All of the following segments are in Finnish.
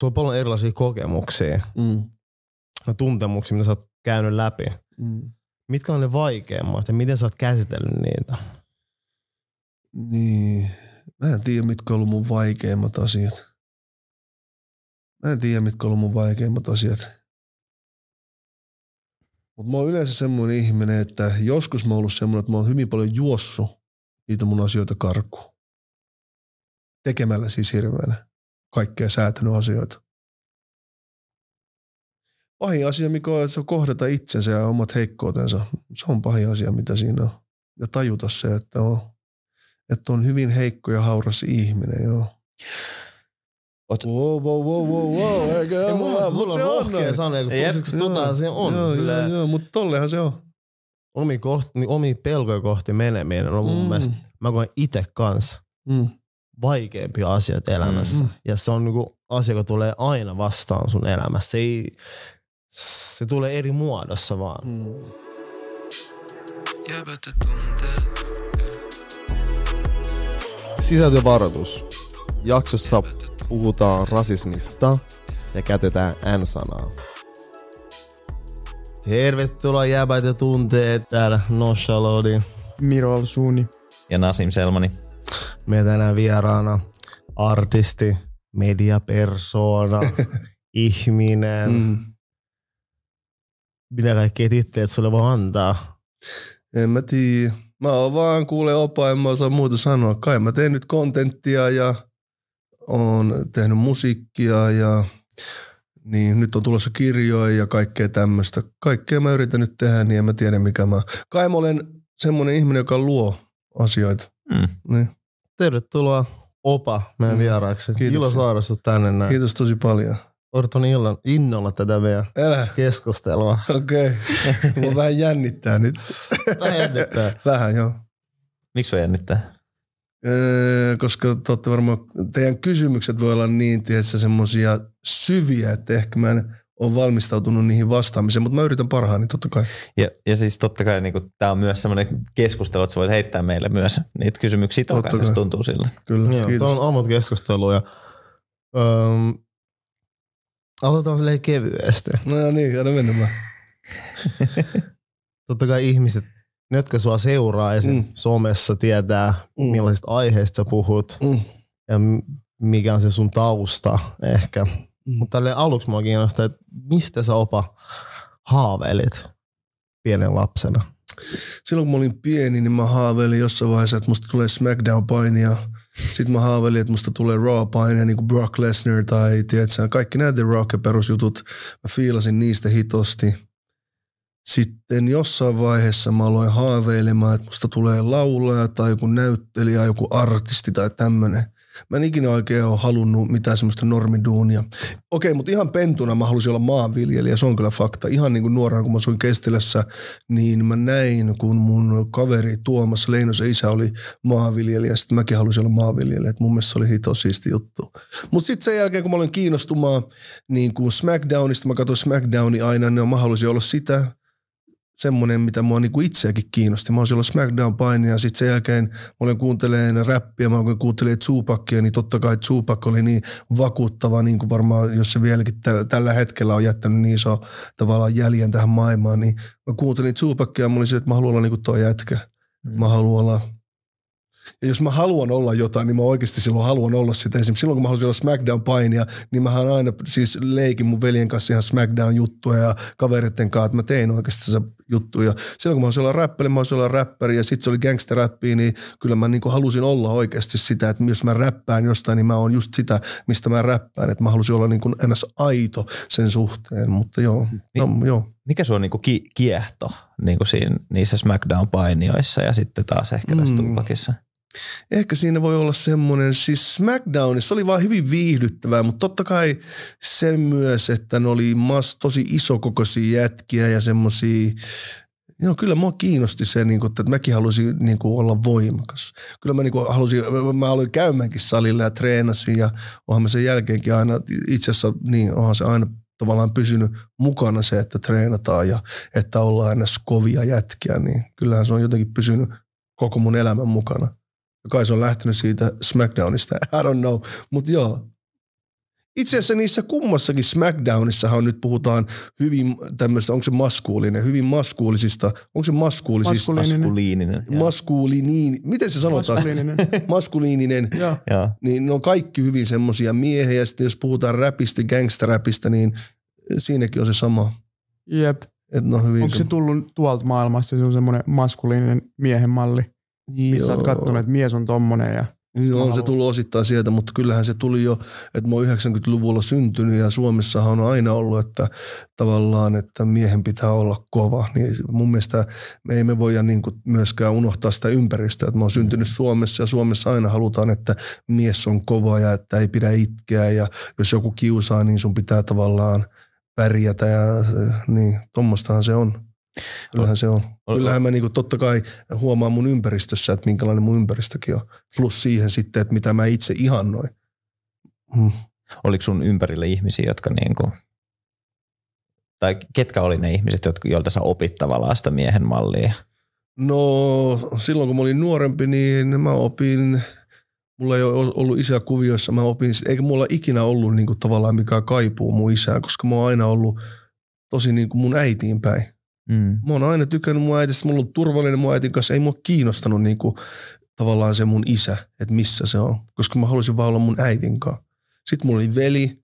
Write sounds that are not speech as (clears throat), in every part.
Sulla on paljon erilaisia kokemuksia Mm. ja tuntemuksia, mitä sä oot käynyt läpi. Mm. Mitkä on ne vaikeimmat ja miten sä oot käsitellyt niitä? Niin. Mä en tiedä, mitkä on ollut mun vaikeimmat asiat. Mä en tiedä, mitkä on ollut mun vaikeimmat asiat. Mutta mä oon yleensä semmoinen ihminen, että joskus mä oon ollut semmoinen, että mä oon hyvin paljon juossut niitä mun asioita karkuun. Tekemällä siis hirveänä kaikkea säätänyt asioita. Pahin asia, mikä on, että se on kohdata itsensä ja omat heikkoutensa. Se on pahin asia, mitä siinä on. Ja tajuta se, että on, että on hyvin heikko ja hauras ihminen, joo. Oot- Wow, wow, wow, wow, wow. Ja joo, mulla, mulla se on rohkea sanoa, kun tosiksi tota se on. Joo, joo, joo, mutta tollehan se on. omi, kohti, niin omi pelkoja kohti meneminen on mun mm. mielestä, mä koen itse kanssa Mm. Vaikeimpia asioita elämässä. Mm. Ja se on niinku asia, joka tulee aina vastaan sun elämässä. Se, ei, se tulee eri muodossa vaan. Mm. Sisältövaroitus. Jaksossa puhutaan rasismista ja käytetään N-sanaa. Tervetuloa jäbät ja tunteet täällä Noshalodin. Miro Alsuuni. Ja Nasim Selmani. Meillä tänään vieraana artisti, mediapersona, (laughs) ihminen. Mm. Mitä kaikkea titteet sulle voi antaa? En mä tiedä. Mä oon vaan kuule opa, en mä osaa muuta sanoa. Kai mä teen nyt kontenttia ja oon tehnyt musiikkia ja niin nyt on tulossa kirjoja ja kaikkea tämmöistä. Kaikkea mä yritän nyt tehdä, niin en mä tiedä mikä mä. Kai mä olen semmoinen ihminen, joka luo asioita. Mm. Niin. Tervetuloa Opa meidän Mm. vieraaksi. Kiitoksia. Ilo saada sut tänne näin. Kiitos tosi paljon. Odotan illan, innolla tätä meidän Älä, keskustelua. okei. Okay. (laughs) Mua vähän jännittää nyt. Vähän jännittää. (laughs) Vähän joo. Miksi voi jännittää? Öö, koska te olette varmaan, teidän kysymykset voi olla niin, tiedätkö, semmoisia syviä, että ehkä mä en ole valmistautunut niihin vastaamiseen, mutta mä yritän parhaani totta kai. Ja, ja siis totta kai niin tämä on myös semmoinen keskustelu, että sä voit heittää meille myös niitä kysymyksiä Totta takaisin, kai. jos tuntuu siltä. Kyllä, Joo, kiitos. Tämä on ammut keskustelu ja öö, aloitetaan silleen kevyesti. No niin, anna mennä mä. Totta kai ihmiset, ne jotka sua seuraa esim. Mm. Somessa, tietää Mm. millaisista aiheista sä puhut Mm. ja mikä on se sun tausta ehkä. Mm. Mm. Mutta tälleen aluksi mua kiinnostaa, että mistä sä opa haaveilit pienen lapsena? Silloin kun mä olin pieni, niin mä haaveilin jossain vaiheessa, että musta tulee SmackDown-painia. Sitten mä haaveilin, että musta tulee Raw-painia, niin kuin Brock Lesnar tai tiedätkö, kaikki The Rock ja perusjutut. Mä fiilasin niistä hitosti. Sitten jossain vaiheessa mä aloin haaveilemaan, että musta tulee laulaja tai joku näyttelijä, joku artisti tai tämmönen. Mä en ikinä oikein ole halunnut mitään semmoista normiduunia. Okei, mutta ihan pentuna mä halusin olla maanviljelijä, se on kyllä fakta. Ihan niin kuin nuorena, kun mä asuin Kestilässä, niin mä näin, kun mun kaveri Tuomas Leinosen isä oli maanviljelijä, sitten mäkin halusin olla maanviljelijä. Et mun mielestä se oli hito siisti juttu. Mutta sitten sen jälkeen, kun mä olin kiinnostumaan niin kuin SmackDownista, mä katsoin SmackDownia aina, niin mä halusin olla sitä semmoinen, mitä mua niinku itseäkin kiinnosti. Mä olisin olla SmackDown-painija ja sitten sen jälkeen mä olin kuuntelemaan räppiä, mä olin kuuntelemaan Tupacia, niin totta kai Tupac oli niin vakuuttava, niin kuin varmaan, jos se vieläkin tä- tällä hetkellä on jättänyt niin iso tavallaan jäljen tähän maailmaan, niin mä kuuntelin Tupacia ja mä olin se, että mä haluan olla niin kuin tuo jätkä. Mä haluan olla ja jos mä haluan olla jotain, niin mä oikeasti silloin haluan olla sitä. Esimerkiksi silloin, kun mä halusin olla SmackDown-painia, niin mähän aina siis leikin mun veljen kanssa ihan SmackDown-juttuja ja kavereiden kanssa, että mä tein oikeasti se juttuja. Silloin, kun mä halusin olla räppäri, mä halusin olla räppäri ja sitten se oli gangsteräppiä, niin kyllä mä niinku halusin olla oikeasti sitä, että jos mä räppään jostain, niin mä oon just sitä, mistä mä räppään. Että mä halusin olla niin kuin ns. aito sen suhteen, mutta joo, no, joo. Mikä sua niinku ki- kiehto niinku siinä, niissä SmackDown-painioissa ja sitten taas ehkä tässä Mm. mm. Tupakissa? Ehkä siinä voi olla semmoinen, siis SmackDownissa oli vaan hyvin viihdyttävää, mutta totta kai se myös, että ne oli mas, tosi isokokoisia jätkiä ja semmoisia, Joo, kyllä mua kiinnosti se, niin kuin, että mäkin halusin niin kuin, olla voimakas. Kyllä mä, niin kuin, halusin, mä, aloin käymäänkin salilla ja treenasin ja onhan mä sen jälkeenkin aina, itse asiassa niin onhan se aina tavallaan pysynyt mukana se, että treenataan ja että ollaan aina kovia jätkiä, niin kyllähän se on jotenkin pysynyt koko mun elämän mukana. Ja kai se on lähtenyt siitä SmackDownista, (laughs) I don't know, mutta joo. Itse asiassa niissä kummassakin SmackDownissahan nyt puhutaan hyvin tämmöistä, onko se maskuulinen, hyvin maskuulisista, onko se maskuulisista? Maskuliininen. Maskuliininen. Miten se sanotaan? Maskuliininen. (laughs) Maskuliininen. Joo. Joo. Niin ne on kaikki hyvin semmoisia miehiä. Ja sitten jos puhutaan räpistä, gangsteräpistä, niin siinäkin on se sama. Jep. Että ne on hyvin Onko se tullut tuolta maailmasta, se on semmoinen maskuliininen miehen malli, missä oot kattonut, että mies on tommonen ja Joo, on se tullut osittain sieltä, mutta kyllähän se tuli jo, että mä oon 90-luvulla syntynyt ja Suomessahan on aina ollut, että tavallaan, että miehen pitää olla kova. Niin mun mielestä me ei me voida niin kuin myöskään unohtaa sitä ympäristöä, että mä oon syntynyt Suomessa ja Suomessa aina halutaan, että mies on kova ja että ei pidä itkeä ja jos joku kiusaa, niin sun pitää tavallaan pärjätä ja niin, tommostahan se on. Kyllähän se on. Kyllähän mä niinku totta kai huomaan mun ympäristössä, että minkälainen mun ympäristökin on. Plus siihen sitten, että mitä mä itse ihannoin. Mm. Oliko sun ympärillä ihmisiä, jotka niinku, tai ketkä oli ne ihmiset, jotka, joilta sä opit tavallaan sitä miehen mallia? No silloin kun mä olin nuorempi, niin mä opin, mulla ei ole ollut isä kuvioissa, mä opin, eikä mulla ikinä ollut niinku tavallaan mikään kaipuu mun isään, koska mä oon aina ollut tosi niinku mun äitiin päin. Mm. Mä oon aina tykännyt mun äitistä, mulla on turvallinen mun äitin kanssa, ei mua kiinnostanut niinku tavallaan se mun isä, että missä se on, koska mä halusin vaan olla mun äitin kanssa. Sitten mulla oli veli,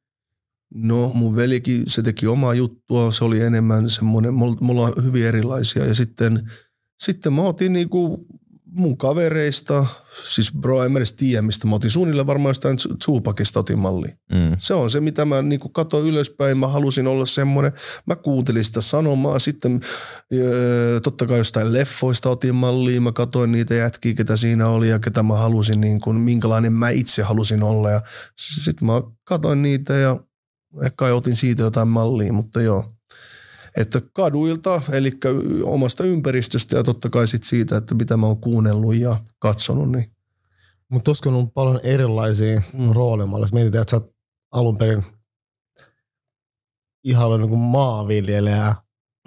no mun velikin, se teki omaa juttua, se oli enemmän semmoinen, mulla on hyvin erilaisia ja sitten, sitten mä otin niinku mun kavereista, siis bro, en edes tiedä mistä mä otin, suunnilleen varmaan jostain Tupakista otin malli. Mm. Se on se, mitä mä niin katsoin ylöspäin. Mä halusin olla semmoinen. Mä kuuntelin sitä sanomaa. Sitten öö, totta kai jostain leffoista otin malliin. Mä katsoin niitä jätkiä, ketä siinä oli ja ketä mä halusin, niin kuin, minkälainen mä itse halusin olla. Ja sitten mä katsoin niitä ja ehkä otin siitä jotain mallia, mutta joo. Että kaduilta, eli omasta ympäristöstä ja totta kai sit siitä, että mitä mä oon kuunnellut ja katsonut. Niin. Mutta tuossa on paljon erilaisia Mm. roolimalleja. Mietitään, että sä oot alun perin ihan niin kuin maanviljelijä.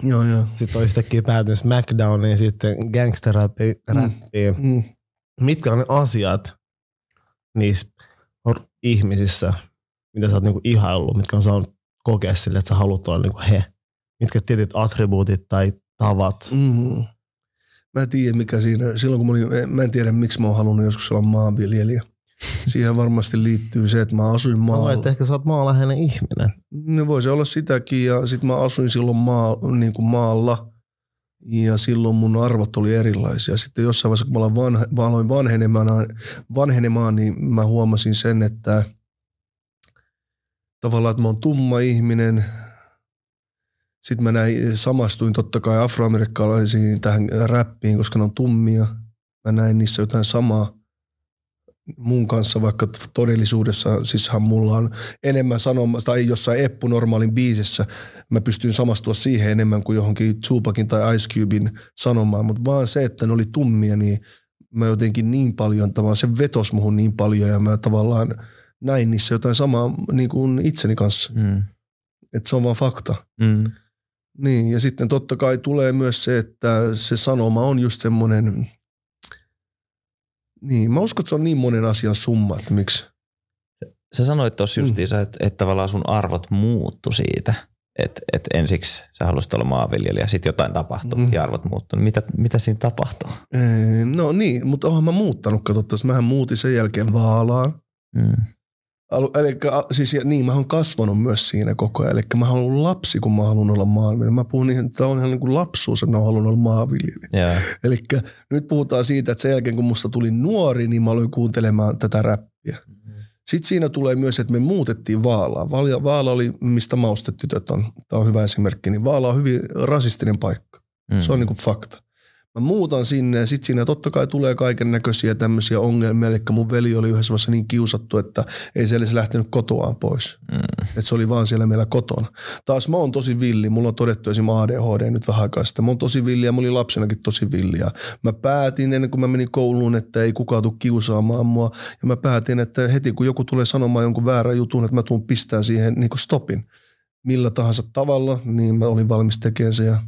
Joo, joo. Sitten on yhtäkkiä päätynyt SmackDowniin, sitten gangsterrappiin. Mm. Mm. Mitkä on ne asiat niissä ihmisissä, mitä sä oot niinku ihaillut, mitkä on saanut kokea sille, että sä haluat olla niinku he? Mitkä tietyt attribuutit tai tavat? Mm. Mä en tiedä mikä siinä, silloin kun mä olin, mä en tiedä miksi mä oon halunnut joskus olla maanviljelijä. Siihen varmasti liittyy se, että mä asuin Mä maalla. luulen, että ehkä sä oot maanläheinen ihminen. Ne voisi olla sitäkin ja sitten mä asuin silloin maa, niin kuin maalla ja silloin mun arvot oli erilaisia. Sitten jossain vaiheessa, kun mä aloin, vanha, mä aloin vanhenemaan, vanhenemaan, niin mä huomasin sen, että tavallaan, että mä oon tumma ihminen. Sitten mä näin, samastuin totta kai afroamerikkalaisiin tähän räppiin, koska ne on tummia. Mä näin niissä jotain samaa mun kanssa, vaikka todellisuudessa sishän mulla on enemmän sanomasta, tai jossain Eppu normaalin biisissä, mä pystyin samastua siihen enemmän kuin johonkin Tupakin tai Ice Cubein sanomaan, mutta vaan se, että ne oli tummia, niin mä jotenkin niin paljon, tavallaan se vetos muhun niin paljon ja mä tavallaan näin niissä jotain samaa niin kuin itseni kanssa, Mm. että se on vaan fakta. Mm. Niin, ja sitten totta kai tulee myös se, että se sanoma on just semmoinen, niin, mä uskon, että se on niin monen asian summa, että miksi. Sä sanoit tuossa Mm. justiinsa, että, että tavallaan sun arvot muuttu siitä. Että et ensiksi sä halusit olla maanviljelijä, sitten jotain tapahtui Mm. ja arvot muuttu. Mitä, mitä siinä tapahtui? Ee, No niin, mutta oonhan mä muuttanut, katsottaisiin. Mähän muutin sen jälkeen Vaalaan. Mm. Alu, eli, siis, niin, mä oon kasvanut myös siinä koko ajan. Eli mä oon ollut lapsi, kun mä haluan olla maanviljelijä. Mä puhun niin, että tämä on ihan niin kuin lapsuus, että mä haluan olla maanviljelijä. Joo. Eli nyt puhutaan siitä, että sen jälkeen kun musta tuli nuori, niin mä aloin kuuntelemaan tätä räppiä. Sitten siinä tulee myös, että me muutettiin Vaalaa. Vaala, Vaala oli, mistä maustetytöt on. Tämä on hyvä esimerkki. Niin Vaala on hyvin rasistinen paikka. Mm. Se on niinku fakta. Mä muutan sinne ja sitten siinä totta kai tulee kaiken näköisiä tämmöisiä ongelmia. Eli mun veli oli yhdessä vaiheessa niin kiusattu, että ei se lähtenyt kotoaan pois. Mm. Että se oli vaan siellä meillä kotona. Taas mä oon tosi villi. Mulla on todettu esimerkiksi ADHD nyt vähän aikaa sitten. Mä oon tosi villi ja mä olin lapsenakin tosi villi. Ja mä päätin ennen kuin mä menin kouluun, että ei kukaan tule kiusaamaan mua. Ja mä päätin, että heti kun joku tulee sanomaan jonkun väärän jutun, että mä tuun pistää siihen niin kuin stopin. Millä tahansa tavalla, niin mä olin valmis tekemään se. Ja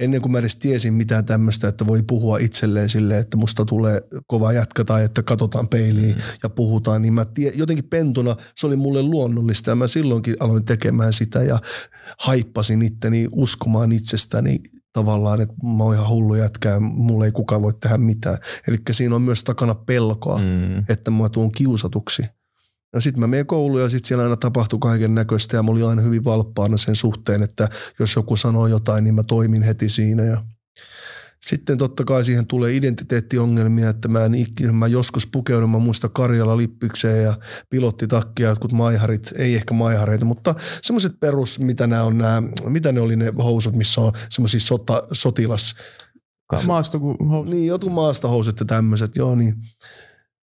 ennen kuin mä edes tiesin mitään tämmöistä, että voi puhua itselleen silleen, että musta tulee kova jätkä tai että katsotaan peiliin mm. ja puhutaan, niin mä tie, jotenkin pentuna se oli mulle luonnollista ja mä silloinkin aloin tekemään sitä ja haippasin itteni uskomaan itsestäni tavallaan, että mä oon ihan hullu jätkä ja mulle ei kukaan voi tehdä mitään. Eli siinä on myös takana pelkoa, mm. että mä tuun kiusatuksi. Ja sitten mä menen kouluun ja sitten siellä aina tapahtui kaiken näköistä ja mä olin aina hyvin valppaana sen suhteen, että jos joku sanoo jotain, niin mä toimin heti siinä. Ja sitten totta kai siihen tulee identiteettiongelmia, että mä, en ikinä, mä joskus pukeudun, mä muista Karjala lippikseen ja pilottitakkia, jotkut maiharit, ei ehkä maihareita, mutta semmoiset perus, mitä nämä on nämä, mitä ne oli ne housut, missä on semmoisia sota, sotilas. Maastohousut. Niin, jotkut maastohousut ja tämmöiset, joo niin.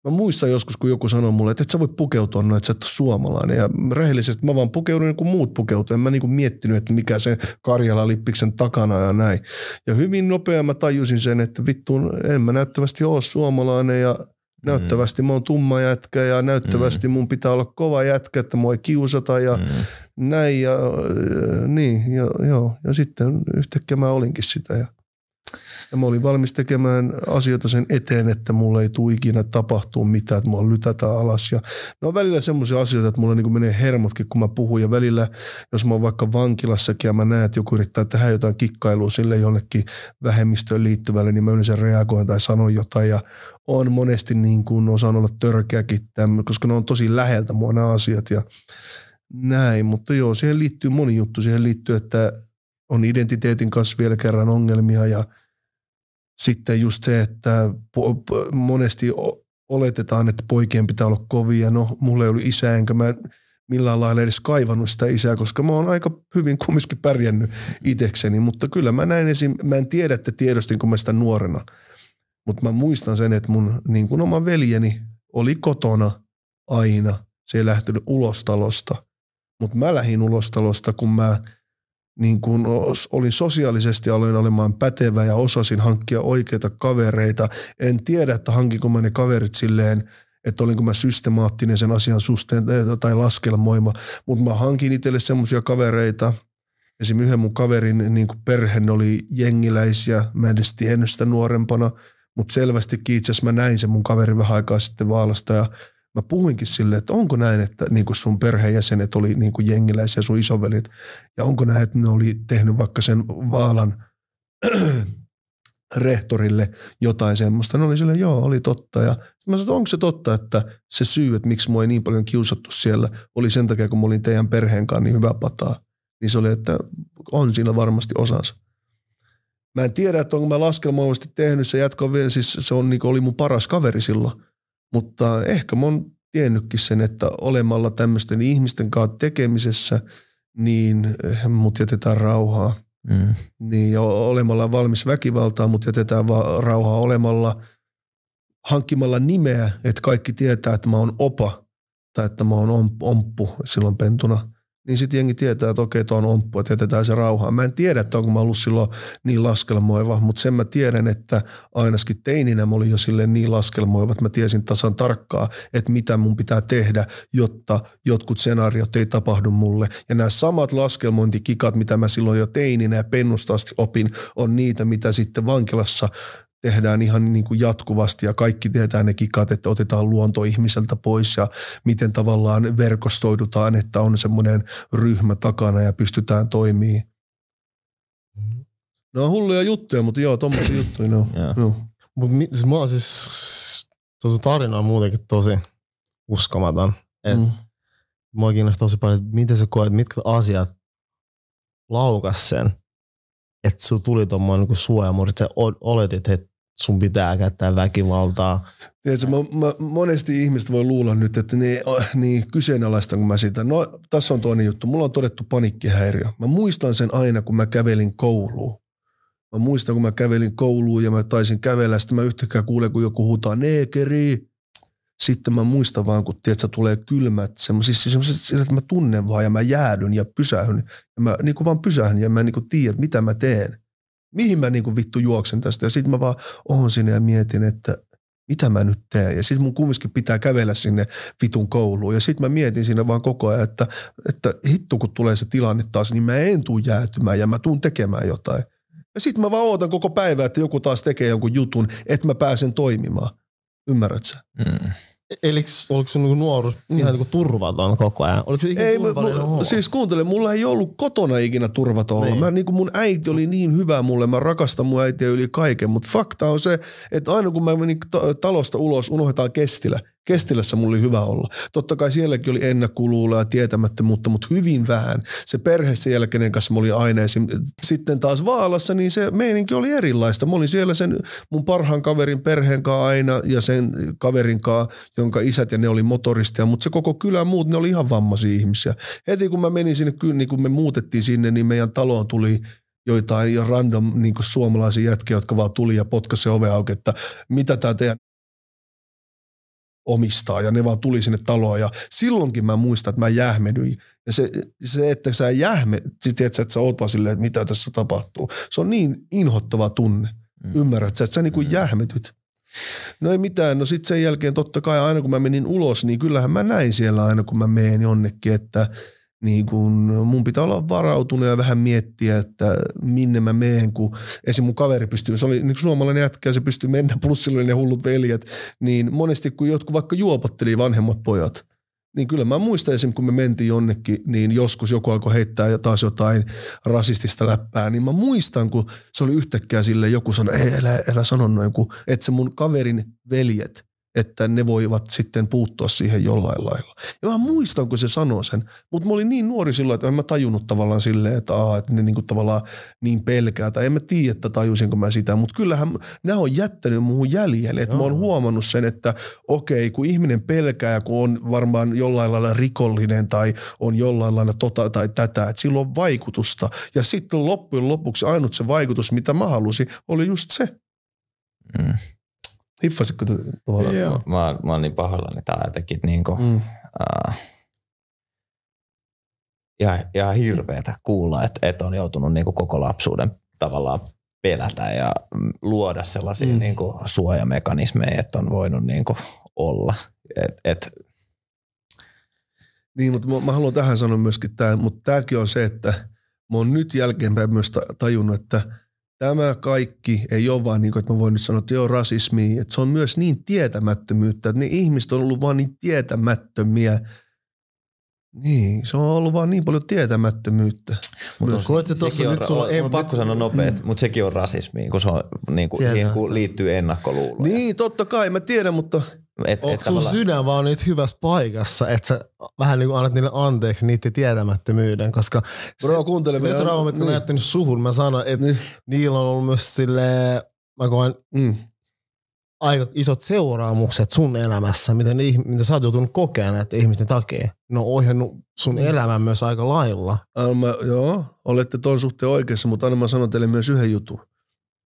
Mä muistan joskus, kun joku sanoi mulle, että et sä voi pukeutua noin, että sä et suomalainen. Ja rehellisesti mä vaan pukeudun niin kuin muut pukeutuu. En mä niin kuin miettinyt, että mikä se Karjala-lippiksen takana ja näin. Ja hyvin nopea mä tajusin sen, että vittu, en mä näyttävästi ole suomalainen ja näyttävästi mä oon tumma jätkä ja näyttävästi mun pitää olla kova jätkä, että mua ei kiusata ja mm. näin ja niin, ja, joo. Ja sitten yhtäkkiä mä olinkin sitä ja ja mä olin valmis tekemään asioita sen eteen, että mulle ei tule ikinä tapahtuu mitään, että mua lytätään alas. Ja ne on välillä semmoisia asioita, että mulle niin menee hermotkin, kun mä puhun. Ja välillä, jos mä oon vaikka vankilassakin ja mä näen, että joku yrittää tehdä jotain kikkailua sille jonnekin vähemmistöön liittyvälle, niin mä yleensä reagoin tai sanon jotain. Ja on monesti niin kuin osaan olla törkeäkin, tämän, koska ne on tosi läheltä mua nämä asiat. Ja näin, mutta joo, siihen liittyy moni juttu. Siihen liittyy, että on identiteetin kanssa vielä kerran ongelmia ja – sitten just se, että monesti oletetaan, että poikien pitää olla kovia. No, mulla ei ollut isää, enkä mä millään lailla edes kaivannut sitä isää, koska mä oon aika hyvin kumminkin pärjännyt itsekseni. Mutta kyllä mä näin esim. mä en tiedä, että tiedostinko mä sitä nuorena. Mutta mä muistan sen, että mun niin kuin oma veljeni oli kotona aina. Se ei lähtenyt ulostalosta. Mutta mä lähdin ulostalosta, kun mä – niin kuin olin sosiaalisesti aloin olemaan pätevä ja osasin hankkia oikeita kavereita. En tiedä, että hankinko mä ne kaverit silleen, että olinko mä systemaattinen sen asian suhteen tai laskelmoima, mutta mä hankin itselle semmoisia kavereita. Esimerkiksi yhden mun kaverin niin perhe oli jengiläisiä, mä en edes tiennyt sitä nuorempana, mutta selvästikin itse asiassa mä näin sen mun kaverin vähän aikaa sitten vaalasta ja mä puhuinkin sille, että onko näin, että niin kuin sun perheenjäsenet oli niin kuin jengiläisiä, sun isovelit, ja onko näin, että ne oli tehnyt vaikka sen vaalan (clears throat) rehtorille jotain semmoista. Ne oli sille, joo, oli totta. Ja mä sanoin, että onko se totta, että se syy, että miksi mua ei niin paljon kiusattu siellä, oli sen takia, kun mä olin teidän perheen kanssa niin hyvä pataa. Niin se oli, että on siinä varmasti osansa. Mä en tiedä, että onko mä laskelmoivasti tehnyt se vielä, siis se on, niin oli mun paras kaveri silloin. Mutta ehkä mä oon tiennytkin sen, että olemalla tämmöisten ihmisten kanssa tekemisessä, niin mut jätetään rauhaa. Mm. Niin, ja olemalla valmis väkivaltaa, mutta jätetään vaan rauhaa olemalla hankkimalla nimeä, että kaikki tietää, että mä oon opa tai että mä oon omppu silloin pentuna – niin sitten jengi tietää, että okei, tuo on omppu, että jätetään se rauhaan. Mä en tiedä, että onko mä ollut silloin niin laskelmoiva, mutta sen mä tiedän, että ainakin teininä mä olin jo silleen niin laskelmoiva, että mä tiesin tasan tarkkaa, että mitä mun pitää tehdä, jotta jotkut senaariot ei tapahdu mulle. Ja nämä samat laskelmointikikat, mitä mä silloin jo teininä ja pennusta asti opin, on niitä, mitä sitten vankilassa tehdään ihan niin kuin jatkuvasti ja kaikki tietää ne kikat, että otetaan luonto ihmiseltä pois ja miten tavallaan verkostoidutaan, että on semmoinen ryhmä takana ja pystytään toimii. No on hulluja juttuja, mutta joo, tommosia juttuja no. no. Mutta siis mä oon siis, tuo tarina on muutenkin tosi uskomaton. Et mm. Mua kiinnostaa tosi paljon, että miten sä koet, mitkä asiat laukas sen, että sun tuli tuommoinen niin suojamurri, että sä oletit, että sun pitää käyttää väkivaltaa. Tiedätkö, mä, mä, monesti ihmiset voi luulla nyt, että niin, niin kyseenalaista kun mä sitä. No tässä on toinen juttu. Mulla on todettu panikkihäiriö. Mä muistan sen aina, kun mä kävelin kouluun. Mä muistan, kun mä kävelin kouluun ja mä taisin kävellä. Sitten mä yhtäkkiä kuulen, kun joku huutaa neekeri. Sitten mä muistan vaan, kun tiedätkö, tulee kylmät, semmoiset, semmoiset, että mä tunnen vaan ja mä jäädyn ja pysähyn. Ja mä niin kuin vaan pysähyn ja mä niin kuin tiedän, mitä mä teen mihin mä niin kuin vittu juoksen tästä. Ja sitten mä vaan oon sinne ja mietin, että mitä mä nyt teen. Ja sitten mun kumminkin pitää kävellä sinne vitun kouluun. Ja sitten mä mietin siinä vaan koko ajan, että, että hittu kun tulee se tilanne taas, niin mä en tuu jäätymään ja mä tuun tekemään jotain. Ja sit mä vaan ootan koko päivä, että joku taas tekee jonkun jutun, että mä pääsen toimimaan. Ymmärrät sä? Mm. Eli oliko sun niinku nuoruus Mm. ihan niinku turvaton koko ajan? Oliko se ikinä Ei, mä, olo? siis kuuntele, mulla ei ollut kotona ikinä turvaton olla. Niin. Mä, niin kuin mun äiti oli niin hyvä mulle, mä rakastan mun äitiä yli kaiken, mutta fakta on se, että aina kun mä menin ta- talosta ulos, unohdetaan Kestilä. Kestilässä mulla oli hyvä olla. Totta kai sielläkin oli ennakkoluuloa ja tietämättömyyttä, mutta hyvin vähän. Se perhe siellä, kenen kanssa mä olin aina esim. Sitten taas Vaalassa, niin se meininki oli erilaista. Mä olin siellä sen mun parhaan kaverin perheen kanssa aina ja sen kaverin kanssa, jonka isät ja ne oli motoristeja, mutta se koko kylä muut, ne oli ihan vammaisia ihmisiä. Heti kun mä menin sinne, niin kun me muutettiin sinne, niin meidän taloon tuli joitain random niin suomalaisia jätkiä, jotka vaan tuli ja potkasi se auki, että mitä tämä teidän omistaa ja ne vaan tuli sinne taloon ja silloinkin mä muistan, että mä jähmedyin. Ja se, se että sä jähme, sit tiedät sä, että sä oot vaan silleen, että mitä tässä tapahtuu. Se on niin inhottava tunne. Mm. Ymmärrät sä, että sä niinku Mm. jähmetyt. No ei mitään, no sit sen jälkeen totta kai aina kun mä menin ulos, niin kyllähän mä näin siellä aina kun mä menen jonnekin, että niin kun mun pitää olla varautunut ja vähän miettiä, että minne mä meen, kun esim. mun kaveri pystyy, se oli niin suomalainen jätkä ja se pystyy mennä, plus sillä oli ne hullut veljet, niin monesti kun jotkut vaikka juopotteli vanhemmat pojat, niin kyllä mä muistan esim. kun me mentiin jonnekin, niin joskus joku alkoi heittää taas jotain rasistista läppää, niin mä muistan, kun se oli yhtäkkiä sille joku sanoi, ei älä, älä sano noin, kun, että se mun kaverin veljet, että ne voivat sitten puuttua siihen jollain lailla. Ja mä muistan, kun se sanoi sen, mutta mä olin niin nuori silloin, että en mä tajunnut tavallaan silleen, että, aa, että ne niinku tavallaan niin pelkää, tai en mä tiedä, että tajusinko mä sitä, mutta kyllähän nämä on jättänyt muuhun jäljelle, että mä oon huomannut sen, että okei, kun ihminen pelkää, kun on varmaan jollain lailla rikollinen tai on jollain lailla tota tai tätä, että sillä on vaikutusta. Ja sitten loppujen lopuksi ainut se vaikutus, mitä mä halusin, oli just se. Mm. Hiffasitko tavallaan? Joo. Mä, mä oon niin pahoillani tää jotenkin niinku, Mm. äh, ihan, ihan hirveetä kuulla, että et on joutunut niinku koko lapsuuden tavallaan pelätä ja luoda sellaisia Mm. mm. niinku suojamekanismeja, että on voinut niinku olla. Et, et, Niin, mutta mä, mä haluan tähän sanoa myöskin tämä, mutta tämäkin on se, että mä oon nyt jälkeenpäin myös ta- tajunnut, että tämä kaikki ei ole vaan niin kuin, että mä voin nyt sanoa, että joo rasismi, että se on myös niin tietämättömyyttä, että ne ihmiset on ollut vaan niin tietämättömiä. Niin, se on ollut vaan niin paljon tietämättömyyttä. Myös. Koet sä tossa sekin nyt on, sulla on, on pakko sanoa nopeet, mutta sekin on rasismi, kun se on, niinku, Tiedän. siihen kun liittyy ennakkoluuloja. Niin, totta kai, mä tiedän, mutta Et, et Onko sun tavallaan- sydän vaan nyt hyvässä paikassa, että sä vähän niin kuin annat niille anteeksi niiden tietämättömyyden, koska bro, kuuntele. ne traumat, kun niin. mä suhun, mä sanon, että Niin. niillä on ollut myös sille mä koen Mm. aika isot seuraamukset sun elämässä, mitä, ne, ihm- mitä sä oot joutunut kokemaan näiden ihmisten takia. Ne on ohjannut sun Mm. elämän myös aika lailla. Anna mä, joo, olette ton suhteen oikeassa, mutta anna mä sanon teille myös yhden jutun,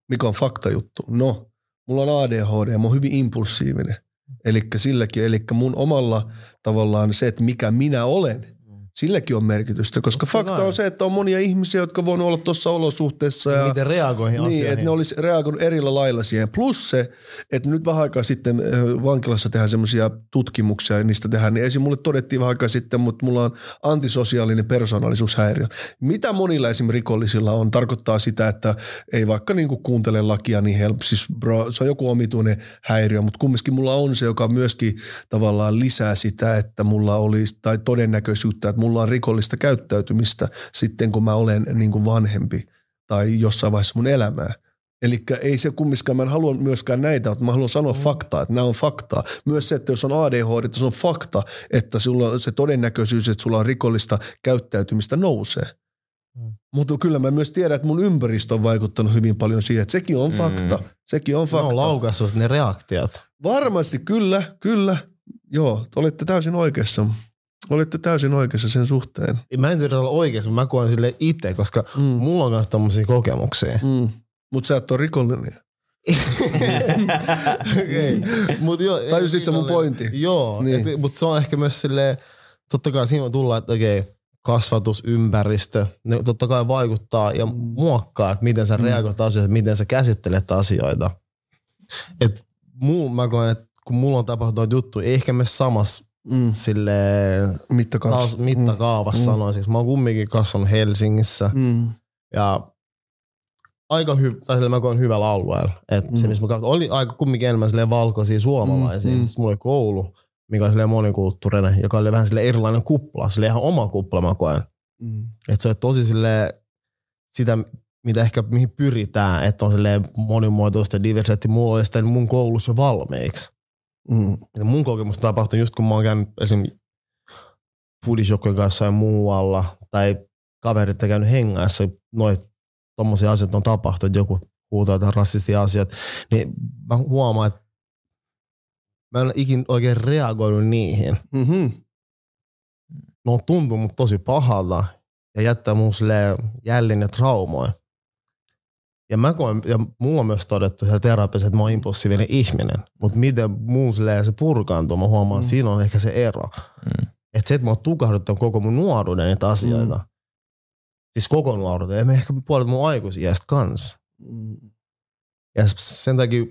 mikä on faktajuttu. No, mulla on ADHD ja mä oon hyvin impulsiivinen. Eli silläkin, eli mun omalla tavallaan se, että mikä minä olen, silläkin on merkitystä, koska Totta fakta kai. on se, että on monia ihmisiä, jotka voivat olla tuossa olosuhteessa. Ja, Miten reagoihin niin, asioihin. että ne olisi reagoinut eri lailla siihen. Plus se, että nyt vähän aikaa sitten ö, vankilassa tehdään semmoisia tutkimuksia ja niistä tehdään. Niin esim. mulle todettiin vähän aikaa sitten, mutta mulla on antisosiaalinen persoonallisuushäiriö. Mitä monilla esim. rikollisilla on, tarkoittaa sitä, että ei vaikka niinku kuuntele lakia niin helppo. Siis bro, se on joku omituinen häiriö, mutta kumminkin mulla on se, joka myöskin tavallaan lisää sitä, että mulla olisi, tai todennäköisyyttä, että mulla on rikollista käyttäytymistä sitten, kun mä olen niin kuin vanhempi tai jossain vaiheessa mun elämää. Eli ei se kumminkaan, mä en halua myöskään näitä, mutta mä haluan sanoa faktaa, että nämä on faktaa. Myös se, että jos on ADHD, että se on fakta, että sulla on se todennäköisyys, että sulla on rikollista käyttäytymistä nousee. Mm. Mutta kyllä mä myös tiedän, että mun ympäristö on vaikuttanut hyvin paljon siihen, että sekin on Mm. fakta. Sekin on ne fakta. on laukaissut ne reaktiot. Varmasti, kyllä, kyllä. Joo, olette täysin oikeassa. Olette täysin oikeassa sen suhteen. Mä en tiedä olla oikeassa, mutta mä koen sille itse, koska Mm. mulla on myös tommosia kokemuksia. Mm. Mutta sä et ole rikollinen. (laughs) Okei. Mut ei Tajusit sä mun pointin? Joo, Niin. mutta se on ehkä myös silleen, totta kai siinä tulla, että okei, kasvatus, ympäristö, ne totta kai vaikuttaa ja muokkaa, että miten sä Mm. reagoit asioihin, miten sä käsittelet asioita. Et muu, mä koen, että kun mulla on tapahtunut juttu, ei ehkä myös samassa Mm. sille Mittakaavassa. taas mittakaavassa Mm. mm. sanoisin. Mä oon kumminkin kasvanut Helsingissä Mm. ja aika hyvä, tai silleen mä koen hyvällä alueella. Et mm. se, missä mä katsoin, oli aika kumminkin enemmän silleen valkoisia suomalaisia. Mm. Mm. Sitten mulla oli koulu, mikä oli monikulttuurinen, joka oli vähän silleen erilainen kupla, silleen ihan oma kupla mä koen. Mm. Että se on tosi silleen sitä, mitä ehkä mihin pyritään, että on silleen monimuotoista ja diversiteetti. Mulla oli mun koulussa jo valmiiksi. Mm. Ja mun kokemus tapahtui just kun mä oon käynyt esim. foodisjoukkojen kanssa ja muualla, tai kaverit on käynyt hengässä, noit tommosia asioita on tapahtunut, että joku huutaa jotain rasistia asiat, niin mä huomaan, että mä en ikin oikein reagoinut niihin. Mm-hmm. Ne on tuntunut tosi pahalta ja jättää mun jällin ja traumoja. Ja mä koen, ja mulla on myös todettu siellä terapiassa, että mä oon impulsiivinen ihminen. Mutta miten silleen se purkaantuu, mä huomaan, mm. siinä on ehkä se ero. Mm. Että se, että mä oon tukahduttanut koko mun nuoruuden niitä asioita. Mm. Siis koko nuoruuden, ja ehkä puolet mun aikuisiästä kanssa. Mm. Ja sen takia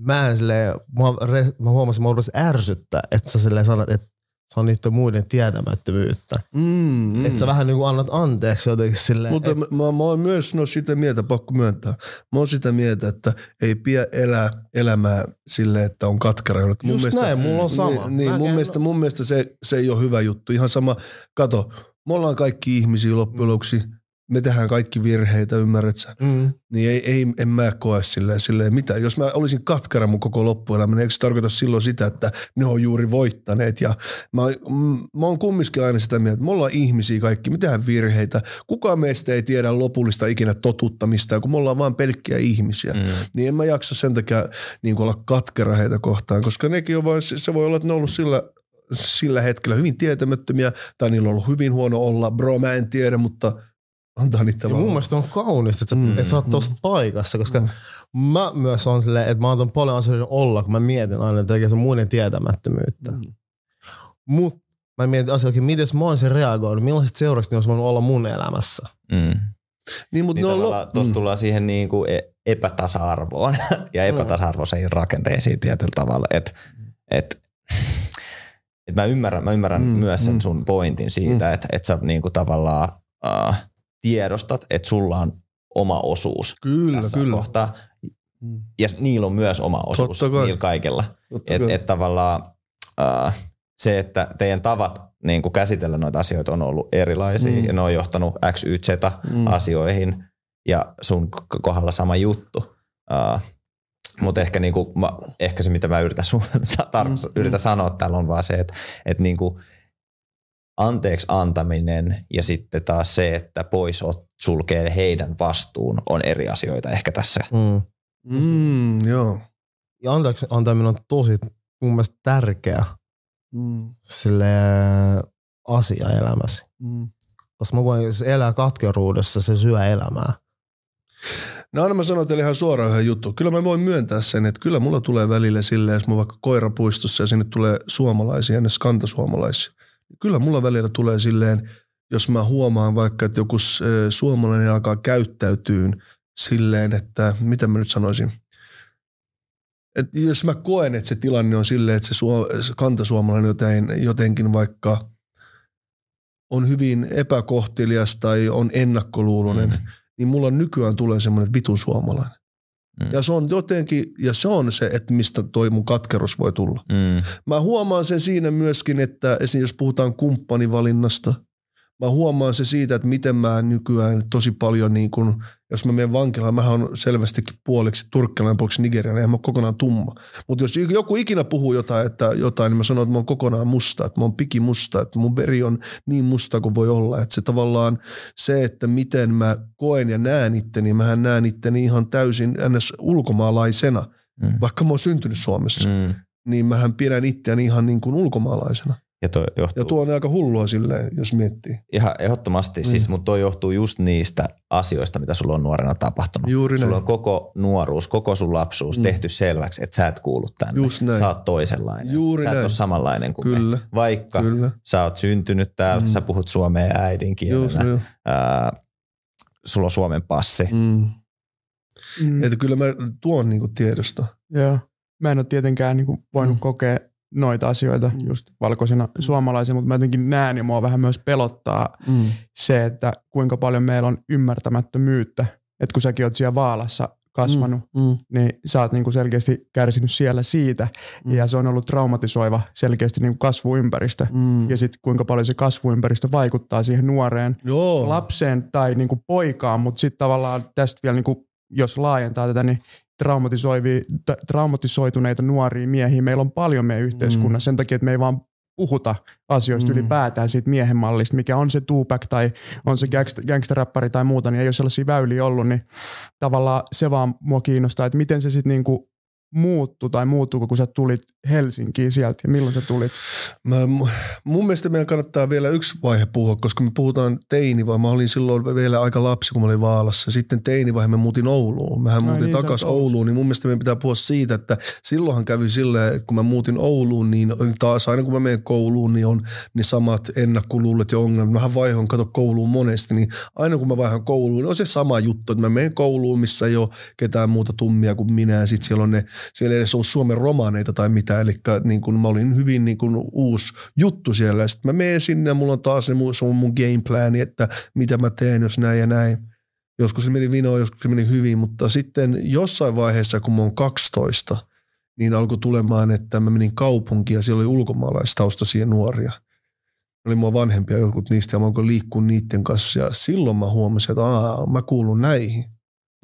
mä, en silleen, mä, re, mä huomasin, että mä ärsyttää, että sä silleen sanot, että se on niiden muiden tietämättömyyttä. Mm, Mm. Että sä vähän niin kuin annat anteeksi jotenkin silleen. Mutta et, mä, mä, oon myös no sitä mieltä, pakko myöntää. Mä oon sitä mieltä, että ei pidä elää elämää silleen, että on jollekin. just näin, mulla on sama. Niin, niin mun, en- mielestä, mun mielestä se, se ei ole hyvä juttu. Ihan sama, kato, me ollaan kaikki ihmisiä loppujen lopuksi. Me tehdään kaikki virheitä, ymmärrät sä? Mm. Niin ei, ei, en mä koe silleen, silleen mitä. Jos mä olisin katkera mun koko loppuelämä, niin eikö se tarkoita silloin sitä, että ne on juuri voittaneet. Ja mä, mm, mä oon kumminkin aina sitä mieltä, että me ollaan ihmisiä kaikki, me tehdään virheitä. Kukaan meistä ei tiedä lopullista ikinä totuttamista, kun me ollaan vaan pelkkiä ihmisiä. Mm. Niin en mä jaksa sen takia niin olla katkera heitä kohtaan, koska nekin on vaan, se voi olla, että ne on ollut sillä sillä hetkellä hyvin tietämättömiä, tai niillä on ollut hyvin huono olla. Bro, mä en tiedä, mutta antaa niitä vaan. mun mielestä on kaunista, että sä, Mm, mm. että sä oot tosta paikassa, koska mm. mä myös on silleen, että mä antan paljon asioiden olla, kun mä mietin aina, että se muiden tietämättömyyttä. Mm. Mm. Mut mä mietin asioita, miten mä oon sen reagoinut, millaiset seuraukset ne olisi voinut olla mun elämässä. Mm. Niin, mutta Niin on lo- tuossa mm. tullaan siihen niin kuin e- epätasa-arvoon (laughs) ja epätasa-arvoisiin rakenteisiin tietyllä tavalla. Että et, et mä ymmärrän, mä ymmärrän Mm, mm, myös sen mm. sun pointin siitä, Mm. mm. että et sä niin kuin tavallaan uh, tiedostat, että sulla on oma osuus Kyllä, tässä kyllä. kohtaa. Mm. Ja niillä on myös oma osuus, Totta kai. niillä kaikilla. Totta Et, kai. et tavallaan uh, se, että teidän tavat niin kuin käsitellä noita asioita on ollut erilaisia Mm. ja ne on johtanut X, Y, Z Mm. asioihin ja sun kohdalla sama juttu. Uh, mutta ehkä, niinku, mä, ehkä se, mitä mä yritän, sun, (laughs) tar- Mm, yritän mm. sanoa täällä on vaan se, että et niinku, anteeksi antaminen ja sitten taas se, että pois ot, sulkee heidän vastuun, on eri asioita ehkä tässä. Mm. Mm, joo. Ja anteeksi antaminen on tosi mun mielestä tärkeä Mm, sille asia elämässä. mm. Koska mä se elää katkeruudessa, se syö elämää. No aina mä sanon teille ihan suoraan yhden juttu. Kyllä mä voin myöntää sen, että kyllä mulla tulee välillä silleen, jos mä vaikka koirapuistossa ja sinne tulee suomalaisia, ne skantasuomalaisia. Kyllä mulla välillä tulee silleen, jos mä huomaan vaikka, että joku ö, suomalainen alkaa käyttäytyyn silleen, että mitä mä nyt sanoisin. Et jos mä koen, että se tilanne on silleen, että se, suo, se kantasuomalainen joten, jotenkin vaikka on hyvin epäkohtelias tai on ennakkoluuloinen, Mm. niin mulla nykyään tulee semmoinen vitun suomalainen. Mm. Ja se on jotenkin, ja se on se, että mistä toi mun katkerus voi tulla. Mm. Mä huomaan sen siinä myöskin, että esim. jos puhutaan kumppanivalinnasta, mä huomaan se siitä, että miten mä nykyään tosi paljon niin kun, jos mä menen vankilaan, mä on selvästikin puoliksi turkkilainen, puoliksi nigerialainen, eihän mä oon kokonaan tumma. Mutta jos joku ikinä puhuu jotain, että jotain, niin mä sanon, että mä oon kokonaan musta, että mä oon pikimusta, että mun veri on niin musta kuin voi olla. Että se tavallaan se, että miten mä koen ja näen itteni, mähän näen itteni ihan täysin ns. ulkomaalaisena, Mm. vaikka mä oon syntynyt Suomessa Mm. niin mähän pidän itseäni ihan niin kuin ulkomaalaisena. Ja toi johtuu Ja tuo on aika hullua silleen, jos miettii. ihan ehdottomasti, mm. siis, mutta toi johtuu just niistä asioista, mitä sulla on nuorena tapahtunut. Juuri Sulla näin. on koko nuoruus, koko sun lapsuus Mm. tehty selväksi, että sä et kuulu tänne. Just näin. Sä oot toisenlainen. Juuri sä et näin. ole samanlainen kuin Kyllä, me. Vaikka Kyllä. sä oot syntynyt täällä, Mm. sä puhut suomea äidinkielenä, ää, sulla on Suomen passi. mm. Mm. Että kyllä mä tuon niin kuin tiedosta. Joo. Mä en ole tietenkään niin kuin voinut Mm. kokea noita asioita just valkoisina suomalaisina, mutta mä jotenkin näen ja mua vähän myös pelottaa Mm. se, että kuinka paljon meillä on ymmärtämättömyyttä että kun säkin oot siellä Vaalassa kasvanut, Mm, mm. niin sä oot niinku selkeästi kärsinyt siellä siitä. Mm. Ja se on ollut traumatisoiva selkeästi niinku kasvuympäristö. Mm. Ja sitten kuinka paljon se kasvuympäristö vaikuttaa siihen nuoreen Joo. lapseen tai niinku poikaan, mutta sitten tavallaan tästä vielä, niinku, jos laajentaa tätä, niin traumatisoituneita nuoria miehiä meillä on paljon meidän yhteiskunnassa sen takia, että me ei vaan puhuta asioista Mm. ylipäätään siitä miehen mallista, mikä on se Tupac tai on se gangsteräppäri tai muuta, niin ei ole sellaisia väyliä ollut, niin tavallaan se vaan mua kiinnostaa, että miten se sitten niinku muuttui tai muuttuuko, kun sä tulit Helsinkiin sieltä ja milloin sä tulit? Mä, mun mielestä meidän kannattaa vielä yksi vaihe puhua, koska me puhutaan teini, mä olin silloin vielä aika lapsi, kun mä olin Vaalassa. Sitten teinivaihe me muutin Ouluun. Mähän Ai muutin niin, takaisin. Ouluun, niin mun mielestä meidän pitää puhua siitä, että silloinhan kävi silleen, että kun mä muutin Ouluun, niin taas aina kun mä menen kouluun, niin on ne samat ennakkoluulot ja ongelmat. Mähän vaihoin, kato kouluun monesti, niin aina kun mä vaihan kouluun, niin on se sama juttu, että mä menen kouluun, missä ei ole ketään muuta tummia kuin minä, ja sitten siellä on ne, siellä ei edes ole Suomen romaaneita tai mitä, eli niin kun mä olin hyvin niin kun uusi juttu siellä, sitten mä menen sinne, ja mulla on taas ne, mun- se on mun game plani, että mitä mä teen, jos näin ja näin. Joskus se meni vinoon, joskus se meni hyvin, mutta sitten jossain vaiheessa, kun mä oon 12, niin alkoi tulemaan, että mä menin kaupunkiin ja siellä oli ulkomaalaistaustaisia nuoria. Oli mua vanhempia jotkut niistä ja mä alkoin liikkua niiden kanssa ja silloin mä huomasin, että Aa, mä kuulun näihin.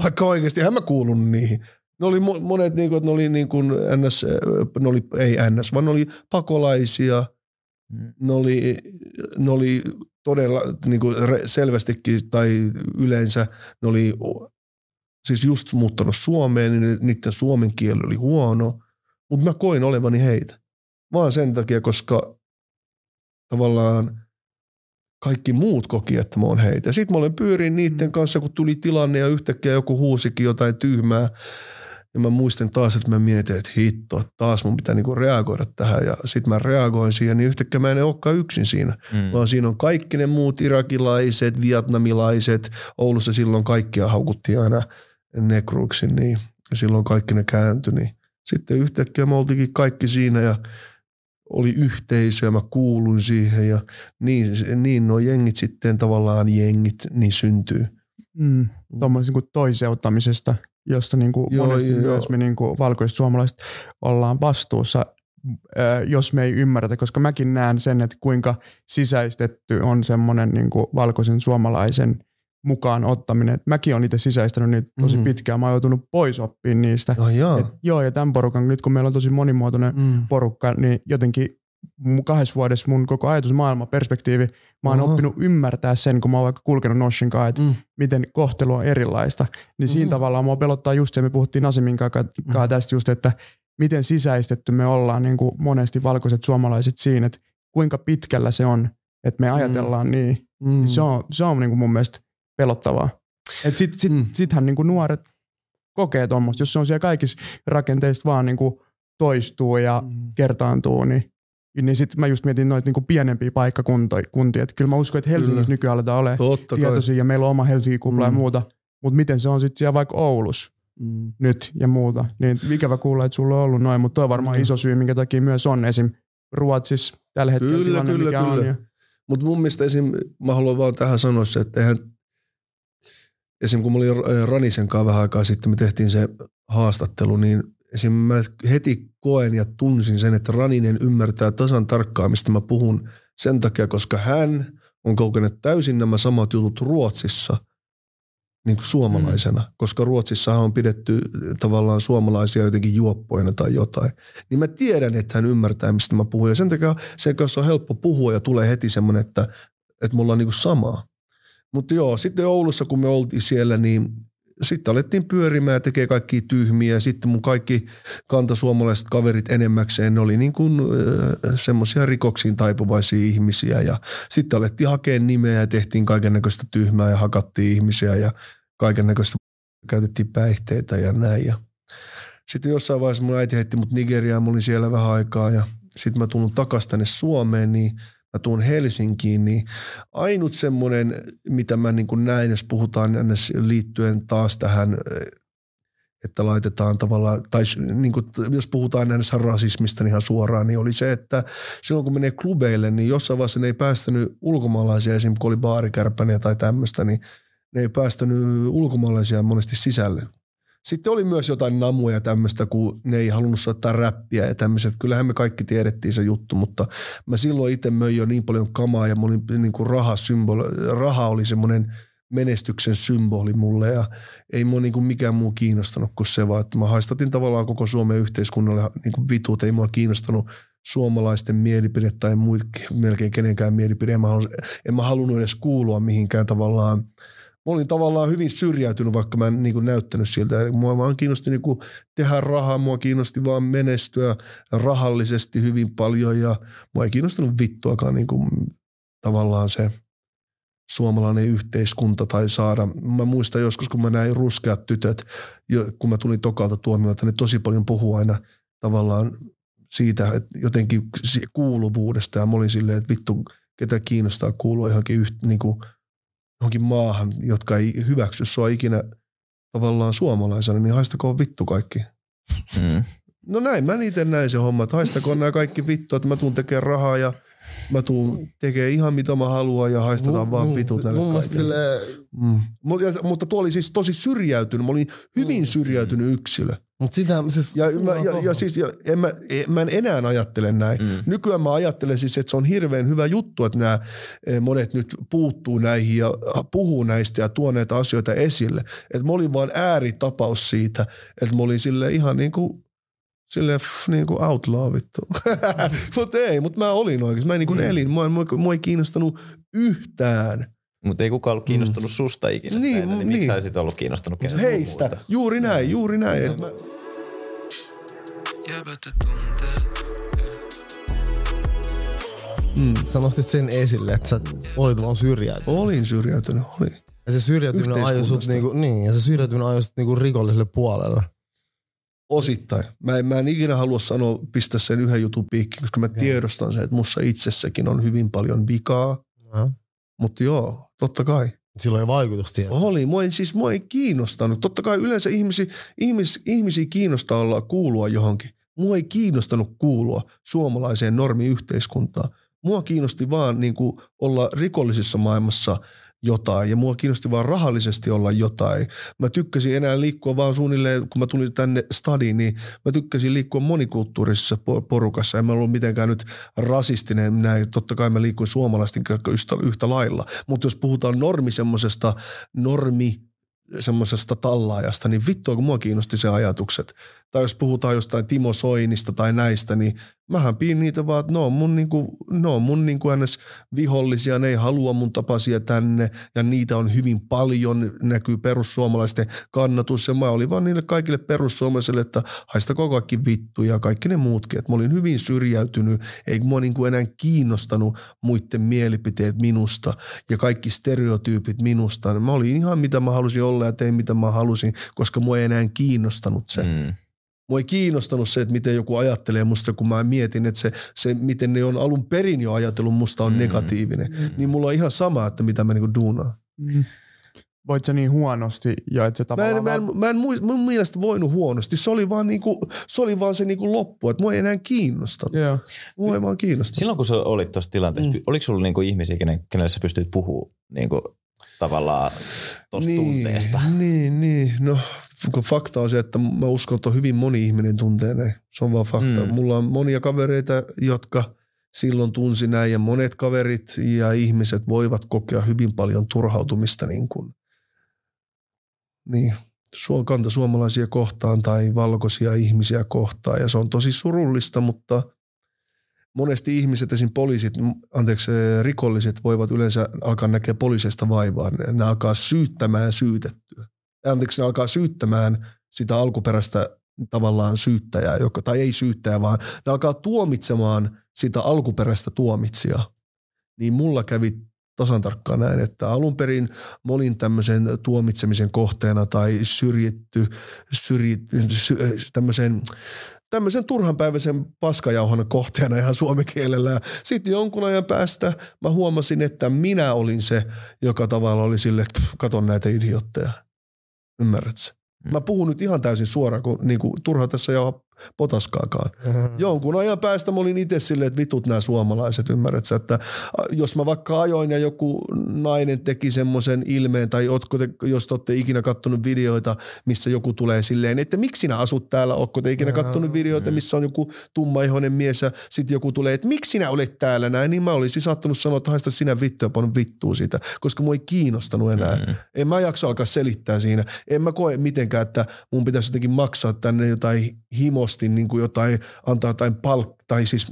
Vaikka oikeasti en mä kuulun niihin. Ne oli mo- monet, niin kuin, että ne oli niin kuin NS, ne oli, ei NS, vaan ne oli pakolaisia. Ne oli, ne oli todella niin kuin selvästikin tai yleensä ne oli siis just muuttanut Suomeen, niin niiden suomen kieli oli huono, mutta mä koin olevani heitä. Vaan sen takia, koska tavallaan kaikki muut koki, että mä oon heitä. Sitten mä olen pyörin niiden kanssa, kun tuli tilanne ja yhtäkkiä joku huusikin jotain tyhmää. Ja mä muistan taas, että mä mietin, että hitto, taas mun pitää niinku reagoida tähän. Ja sitten mä reagoin siihen, niin yhtäkkiä mä en olekaan yksin siinä. Mm. Vaan siinä on kaikki ne muut irakilaiset, vietnamilaiset. Oulussa silloin kaikkia haukuttiin aina nekruiksi, niin ja silloin kaikki ne kääntyi. Niin. Sitten yhtäkkiä me oltiinkin kaikki siinä ja oli yhteisö ja mä kuulun siihen ja niin, niin nuo jengit sitten tavallaan jengit niin syntyy. Mm, tuommoisen niin toiseuttamisesta, josta niin kuin Joo, monesti joo. myös me niin kuin valkoiset suomalaiset ollaan vastuussa, jos me ei ymmärretä, koska mäkin näen sen, että kuinka sisäistetty on semmoinen niin kuin valkoisen suomalaisen mukaan ottaminen. Mäkin olen itse sisäistänyt niitä tosi Mhm. pitkään, mä oon joutunut pois oppimaan niistä. No jaa. Et, joo, ja tämän porukan, nyt kun meillä on tosi monimuotoinen Mm. porukka, niin jotenkin kahdessa vuodessa mun koko ajatusmaailma, perspektiivi, mä oon Aha. oppinut ymmärtää sen, kun mä oon vaikka kulkenut Noshin kanssa, että Mm. miten kohtelu on erilaista. Niin siinä Mhm. tavallaan mua pelottaa just se, me puhuttiin Asimin kanssa Mhm. tästä just, että miten sisäistetty me ollaan niin kuin monesti valkoiset suomalaiset siinä, että kuinka pitkällä se on, että me ajatellaan niin. Mm. niin se on, se on niin kuin mun mielestä pelottavaa. Et sit, sit, Mm. sittenhän niin kuin nuoret kokee tuommoista, jos se on siellä kaikissa rakenteissa vaan niin kuin toistuu ja Mm. kertaantuu, niin, niin sitten mä just mietin noita niin pienempiä paikkakuntia. Että kyllä mä uskon, että Helsingissä Kyllä. nykyään aletaan olemaan Totta kai. tietoisia ja meillä on oma Helsinki-kupla ja Mm. muuta. Mutta miten se on sitten siellä vaikka Oulussa Mm. nyt ja muuta. Niin ikävä kuulla, että sulla on ollut noin, mutta toi on varmaan Mm. iso syy, minkä takia myös on esim. Ruotsissa tällä hetkellä Kyllä, tilanne, kyllä, mikä on. kyllä. Ja, Mutta mun mielestä esim, mä haluan vaan tähän sanoa se, että eihän, esim kun mä olin Ranisen kanssa vähän aikaa sitten, me tehtiin se haastattelu, niin esim mä heti koen ja tunsin sen, että Raninen ymmärtää tasan tarkkaan, mistä mä puhun sen takia, koska hän on kokenut täysin nämä samat jutut Ruotsissa niin kuin suomalaisena, mm. koska Ruotsissahan on pidetty tavallaan suomalaisia jotenkin juoppoina tai jotain. Niin mä tiedän, että hän ymmärtää, mistä mä puhun. Ja sen takia sen kanssa on helppo puhua ja tulee heti semmoinen, että, että me ollaan niin kuin samaa. Mutta joo, sitten Oulussa, kun me oltiin siellä, niin sitten alettiin pyörimään ja tekee kaikki tyhmiä. Sitten mun kaikki kantasuomalaiset kaverit enemmäkseen, ne oli niin kuin äh, semmoisia rikoksiin taipuvaisia ihmisiä. Ja sitten alettiin hakea nimeä ja tehtiin kaiken näköistä tyhmää ja hakattiin ihmisiä ja kaiken näköistä käytettiin päihteitä ja näin. Ja sitten jossain vaiheessa mun äiti heitti mut Nigeriaan, mä olin siellä vähän aikaa ja sitten mä tulin takaisin tänne Suomeen, niin mä tuun Helsinkiin, niin ainut semmoinen, mitä mä niin kuin näin, jos puhutaan liittyen taas tähän, että laitetaan tavallaan, tai niin kuin, jos puhutaan ns. rasismista niin ihan suoraan, niin oli se, että silloin kun menee klubeille, niin jossain vaiheessa ne ei päästänyt ulkomaalaisia, esimerkiksi kun oli tai tämmöistä, niin ne ei päästänyt ulkomaalaisia monesti sisälle. Sitten oli myös jotain namuja tämmöistä, kun ne ei halunnut soittaa räppiä ja tämmöiset. Kyllähän me kaikki tiedettiin se juttu, mutta mä silloin itse möin jo niin paljon kamaa ja olin niin kuin raha, symbolo, raha oli semmoinen menestyksen symboli mulle ja ei mua niin kuin mikään muu kiinnostanut kuin se vaan, että mä haistatin tavallaan koko Suomen yhteiskunnalle niin kuin vitut. Ei mua kiinnostanut suomalaisten mielipide tai muut, melkein kenenkään mielipide. En mä, en mä halunnut edes kuulua mihinkään tavallaan. Mä olin tavallaan hyvin syrjäytynyt, vaikka mä en niin kuin näyttänyt siltä. Eli Mua vaan kiinnosti niin kuin tehdä rahaa, mua kiinnosti vaan menestyä rahallisesti hyvin paljon ja mua ei kiinnostanut vittuakaan niin kuin tavallaan se suomalainen yhteiskunta tai saada. Mä muistan joskus, kun mä näin ruskeat tytöt, kun mä tulin tokalta tuomiolta, ne tosi paljon puhuu aina tavallaan siitä, että jotenkin kuuluvuudesta ja mä olin silleen, että vittu, ketä kiinnostaa kuulua johonkin, yht, niin kuin, johonkin maahan, jotka ei hyväksy sua ikinä tavallaan suomalaisena, niin haistakoon vittu kaikki. Mm. No näin, mä itse näin se homma, että haistakoon nämä kaikki vittu, että mä tuun tekemään rahaa ja mä tuun tekemään ihan mitä mä haluan ja haistetaan vaan vitut näille Mun mielestä kaikille. silleen, Mm. Mut, ja, mutta tuo oli siis tosi syrjäytynyt. Mä olin hyvin syrjäytynyt yksilö. Mut sitä siis... Ja, mä, ja, ja siis ja, en mä, en, mä en enää ajattele näin. Mm. Nykyään mä ajattelen siis, että se on hirveän hyvä juttu, että nämä eh, monet nyt puuttuu näihin ja puhuu näistä ja tuo näitä asioita esille. Että mä olin vaan ääritapaus siitä, että mä olin sille ihan niin kuin Silleen f, niin kuin outlaw vittu. (laughs) mutta ei, mutta mä olin oikeasti. Mä niin kuin elin. Mua, mua, mua ei kiinnostanut yhtään Mutta ei kukaan ollut kiinnostunut mm. susta ikinä. Niin, Niin, niin, niin. miksi sä olisit ollut kiinnostunut kenestä heistä. muusta? Juuri näin, juuri näin. Et mä, Mm. Sä nostit sen esille, että sä olit vaan syrjäytynyt. olin syrjäytynyt, olin. Ja se syrjäytyminen ajoi sut niinku, niin, ja se syrjäytyminen ajoi sut niinku rikolliselle puolelle. Osittain. Mä en, mä en ikinä halua sanoa, pistää sen yhden jutun piikkiin, koska mä tiedostan sen, että mussa itsessäkin on hyvin paljon vikaa. Ja. Mutta joo, totta kai. Sillä oli vaikutus siihen. Oli, mua ei, siis mua ei kiinnostanut. Totta kai yleensä ihmisi, ihmis, ihmisiä kiinnostaa olla kuulua johonkin. Mua ei kiinnostanut kuulua suomalaiseen normiyhteiskuntaan. Mua kiinnosti vaan niin kuin olla rikollisessa maailmassa jotain ja mua kiinnosti vaan rahallisesti olla jotain. Mä tykkäsin enää liikkua vaan suunnilleen, kun mä tulin tänne stadiin, niin mä tykkäsin liikkua monikulttuurisessa po- porukassa. En mä ollut mitenkään nyt rasistinen näin. Totta kai mä liikuin suomalaisten yhtä, yhtä lailla. Mutta jos puhutaan normi semmosesta, normi semmoisesta tallaajasta, niin vittua kun mua kiinnosti se ajatukset. Tai jos puhutaan jostain Timo Soinista tai näistä, niin mähän piin niitä vaan, että ne on mun, niinku, ne on mun niinku ns. vihollisia, ne ei halua mun tapaisia tänne ja niitä on hyvin paljon, näkyy perussuomalaisten kannatus ja mä olin vaan niille kaikille perussuomalaisille, että haistakoon kaikki vittu ja kaikki ne muutkin. Et mä olin hyvin syrjäytynyt, eikä mua niinku enää kiinnostanut muiden mielipiteet minusta ja kaikki stereotyypit minusta. Mä olin ihan mitä mä halusin olla ja tein mitä mä halusin, koska mua ei enää kiinnostanut se. Mm. Mua ei kiinnostanut se, että miten joku ajattelee musta, kun mä mietin, että se, se miten ne on alun perin jo ajatellut musta on Mm. negatiivinen. Niin mulla on ihan sama, että mitä mä niinku duunaan. Mm. Voit sä niin huonosti ja et Mä tavallaan... en, mä en, mä en muist, mun mielestä voinut huonosti. Se oli vaan, niinku, se, oli vaan se niinku loppu, että mua ei enää kiinnostanut. Joo. Mua ei vaan kiinnostanut. Silloin kun sä olit tuossa tilanteessa, mm. oliko sulla niinku ihmisiä, kenen, kenelle sä pystyt puhumaan niinku, tavallaan tuosta niin, tunteesta? Niin, niin. No, kun fakta on se, että mä uskon, että hyvin moni ihminen tuntee näin. Se on vaan fakta. Mm. Mulla on monia kavereita, jotka silloin tunsi näin ja monet kaverit ja ihmiset voivat kokea hyvin paljon turhautumista niin kuin, niin, kanta suomalaisia kohtaan tai valkoisia ihmisiä kohtaan ja se on tosi surullista, mutta monesti ihmiset, esim. poliisit, anteeksi, rikolliset voivat yleensä alkaa näkeä poliiseista vaivaa. Ne, ne alkaa syyttämään syytettyä. Anteeksi, ne alkaa syyttämään sitä alkuperäistä tavallaan syyttäjää, joka, tai ei syyttäjää, vaan ne alkaa tuomitsemaan sitä alkuperäistä tuomitsijaa. Niin mulla kävi tasan tarkkaan näin, että alun perin mä olin tämmöisen tuomitsemisen kohteena tai syrjitty, syrjitty sy, tämmöisen tämmöisen turhanpäiväisen paskajauhon kohteena ihan suomen kielellä. Sitten jonkun ajan päästä mä huomasin, että minä olin se, joka tavalla oli sille, että katon näitä idiootteja. Ymmärrätkö? Mä puhun nyt ihan täysin suoraan, kun niin kuin, turha tässä jauha potaskaakaan. Jonkun ajan päästä mä olin itse silleen, että vitut nämä suomalaiset, ymmärrät sä, että jos mä vaikka ajoin ja joku nainen teki semmoisen ilmeen, tai ootko te, jos te olette ikinä kattonut videoita, missä joku tulee silleen, että miksi sinä asut täällä, ootko te ikinä kattonut videoita, missä on joku tummaihoinen mies ja sitten joku tulee, että miksi sinä olet täällä näin, niin mä olisin saattanut sanoa, että haista sinä vittu ja pannut vittua siitä, koska mua ei kiinnostanut enää. Mm. En mä jaksa alkaa selittää siinä. En mä koe mitenkään, että mun pitäisi jotenkin maksaa tänne jotain himosti, niin kuin jotain, antaa jotain palk, tai siis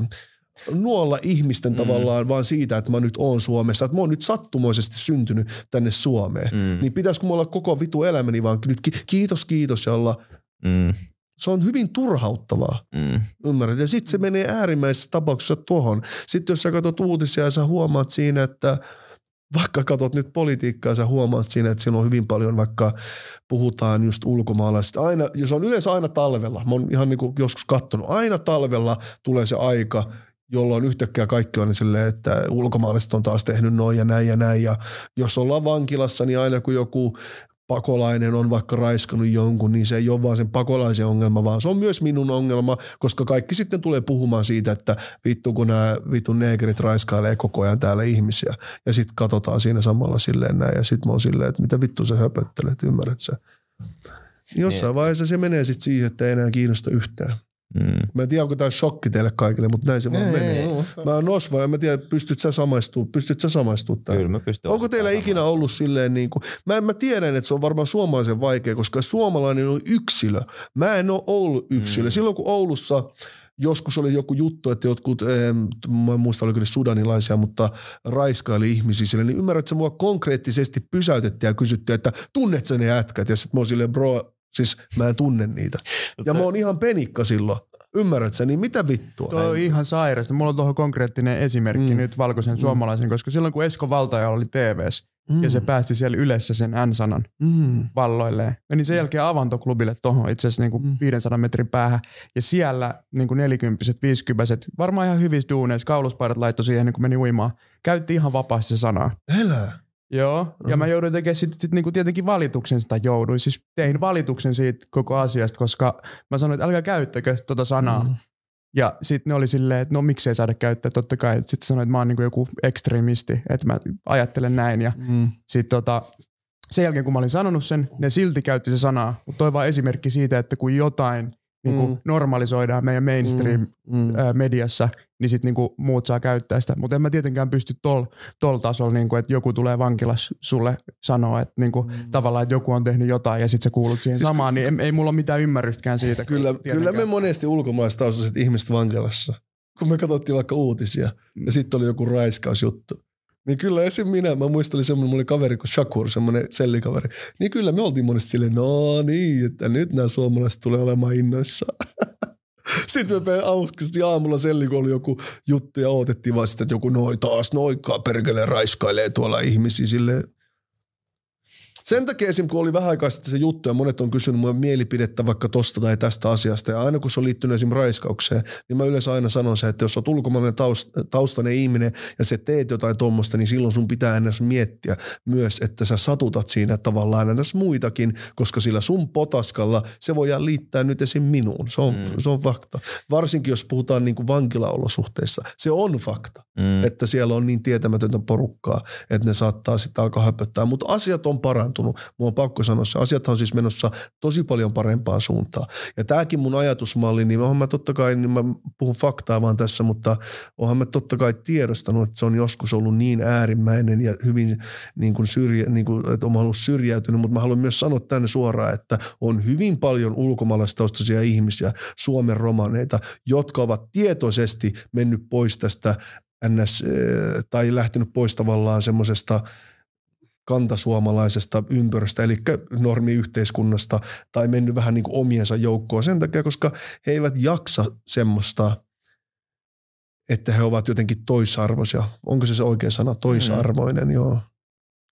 nuolla ihmisten mm. tavallaan vaan siitä, että mä nyt oon Suomessa, että mä oon nyt sattumoisesti syntynyt tänne Suomeen. Mm. Niin pitäisikö mulla olla koko vitu elämäni vaan nyt ki- kiitos kiitos ja olla Mm. se on hyvin turhauttavaa. Mm. Ymmärrät? Ja sitten se menee äärimmäisessä tapauksessa tuohon. Sitten jos sä katsot uutisia ja sä huomaat siinä, että vaikka katsot nyt politiikkaa, sä huomaat siinä, että siinä on hyvin paljon, vaikka puhutaan just ulkomaalaisista. Aina, ja se on yleensä aina talvella. Mä oon ihan niin joskus katsonut. Aina talvella tulee se aika, jolloin yhtäkkiä kaikki on niin silleen, että ulkomaalaiset on taas tehnyt noin ja näin ja näin. Ja jos ollaan vankilassa, niin aina kun joku pakolainen on vaikka raiskannut jonkun, niin se ei ole vaan sen pakolaisen ongelma, vaan se on myös minun ongelma, koska kaikki sitten tulee puhumaan siitä, että vittu kun nämä vitun neekerit raiskailee koko ajan täällä ihmisiä. Ja sitten katsotaan siinä samalla silleen näin ja sitten mä oon silleen, että mitä vittu sä höpöttelet, ymmärrät sä? Jossain Niin. vaiheessa se menee sitten siihen, että ei enää kiinnosta yhtään. Mm. Mä en tiedä, onko tämä shokki teille kaikille, mutta näin se vaan menee. Mä oon Nosva ja mä tiedän, pystyt sä samaistuu, pystyt sä samaistuu tähän. Kyllä mä pystyn Onko teillä ostamaan ikinä ollut silleen niin kuin, mä, mä tiedän, että se on varmaan suomalaisen vaikea, koska suomalainen on yksilö. Mä en ole ollut yksilö. Mm. Silloin kun Oulussa joskus oli joku juttu, että jotkut, eh, mä en muista oliko ne sudanilaisia, mutta raiskaili ihmisiä sille, niin ymmärrät, että se mua konkreettisesti pysäytettiin ja kysyttiin, että tunnet sä ne jätkät? Ja sitten mä oon silleen, bro, siis mä en tunne niitä. Ja mä oon ihan penikka silloin. Ymmärrät sä, niin mitä vittua? Tuo on ihan sairasta. Mulla on tuohon konkreettinen esimerkki Mm. mm. nyt valkoisen mm. suomalaisen, koska silloin kun Esko Valtaja oli TVS mm. ja se päästi siellä yleensä sen N-sanan Mm. valloilleen. Meni sen jälkeen avantoklubille tuohon itse asiassa niinku Mm. 500 metrin päähän. Ja siellä niinku nelikymppiset, viisikymppiset, varmaan ihan hyvissä duuneissa, kauluspaidat laittoi siihen, niin kun meni uimaan. Käytti ihan vapaasti se sanaa. Elää. Joo, ja mä jouduin tekemään sitten sit niinku tietenkin valituksen sitä jouduin. Siis tein valituksen siitä koko asiasta, koska mä sanoin, että älkää käyttäkö tota sanaa. Mm. Ja sitten ne oli silleen, että no miksei saada käyttää, totta kai. Sitten sanoin, että mä oon niinku joku ekstremisti, että mä ajattelen näin. Ja Mm. sitten tota, sen jälkeen kun mä olin sanonut sen, ne silti käytti se sanaa. Mutta toi vaan esimerkki siitä, että kun jotain niinku Mm. normalisoidaan meidän mainstream Mm. mediassa, niin sitten niinku muut saa käyttää sitä. Mutta en mä tietenkään pysty tol, tol tasolla, niinku, että joku tulee vankilas sulle sanoa, että niinku, mm. tavallaan, että joku on tehnyt jotain ja sitten sä kuulut siihen siis samaan, niin ei, ei mulla ole mitään ymmärrystäkään siitä. Kyllä, kyllä me monesti ulkomaistaustaiset ihmiset vankilassa, kun me katsottiin vaikka uutisia ja sitten oli joku raiskausjuttu. Niin kyllä esim. minä, mä muistelin semmoinen, mulla oli kaveri kuin Shakur, semmoinen sellikaveri. Niin kyllä me oltiin monesti silleen, no niin, että nyt nämä suomalaiset tulee olemaan innoissaan. (laughs) Sitten me auskasti aamulla selli, kun oli joku juttu ja odotettiin vaan sitä, että joku noin taas noikaa perkele raiskailee tuolla ihmisiä silleen. Sen takia esim. kun oli vähän aikaa sitten se juttu ja monet on kysynyt mun mielipidettä vaikka tosta tai tästä asiasta ja aina kun se on liittynyt esim. raiskaukseen, niin mä yleensä aina sanon se, että jos olet ulkomainen taust- taustainen ihminen ja sä teet jotain tuommoista, niin silloin sun pitää ennäs miettiä myös, että sä satutat siinä tavallaan ennäs muitakin, koska sillä sun potaskalla se voidaan liittää nyt esim. minuun. Se on, mm. se on fakta. Varsinkin jos puhutaan niin kuin vankilaolosuhteissa. Se on fakta Mm. että siellä on niin tietämätöntä porukkaa, että ne saattaa sitten alkaa höpöttää. Mutta asiat on parantunut. Mun on pakko sanoa se. Asiat on siis menossa tosi paljon parempaan suuntaan. Ja tämäkin mun ajatusmalli, niin onhan mä totta kai, niin mä puhun faktaa vaan tässä, mutta onhan mä totta kai tiedostanut, että se on joskus ollut niin äärimmäinen ja hyvin niin kuin syrjä, niin kuin, että on ollut syrjäytynyt, mutta mä haluan myös sanoa tänne suoraan, että on hyvin paljon ulkomaalaistaustaisia ihmisiä, Suomen romaneita, jotka ovat tietoisesti mennyt pois tästä NS, eh, tai lähtenyt pois tavallaan semmoisesta kantasuomalaisesta ympyrästä, eli normiyhteiskunnasta, tai mennyt vähän niin kuin omiensa joukkoon sen takia, koska he eivät jaksa semmoista, että he ovat jotenkin toisarvoisia. Onko se se oikea sana? Toisarvoinen, mm. joo.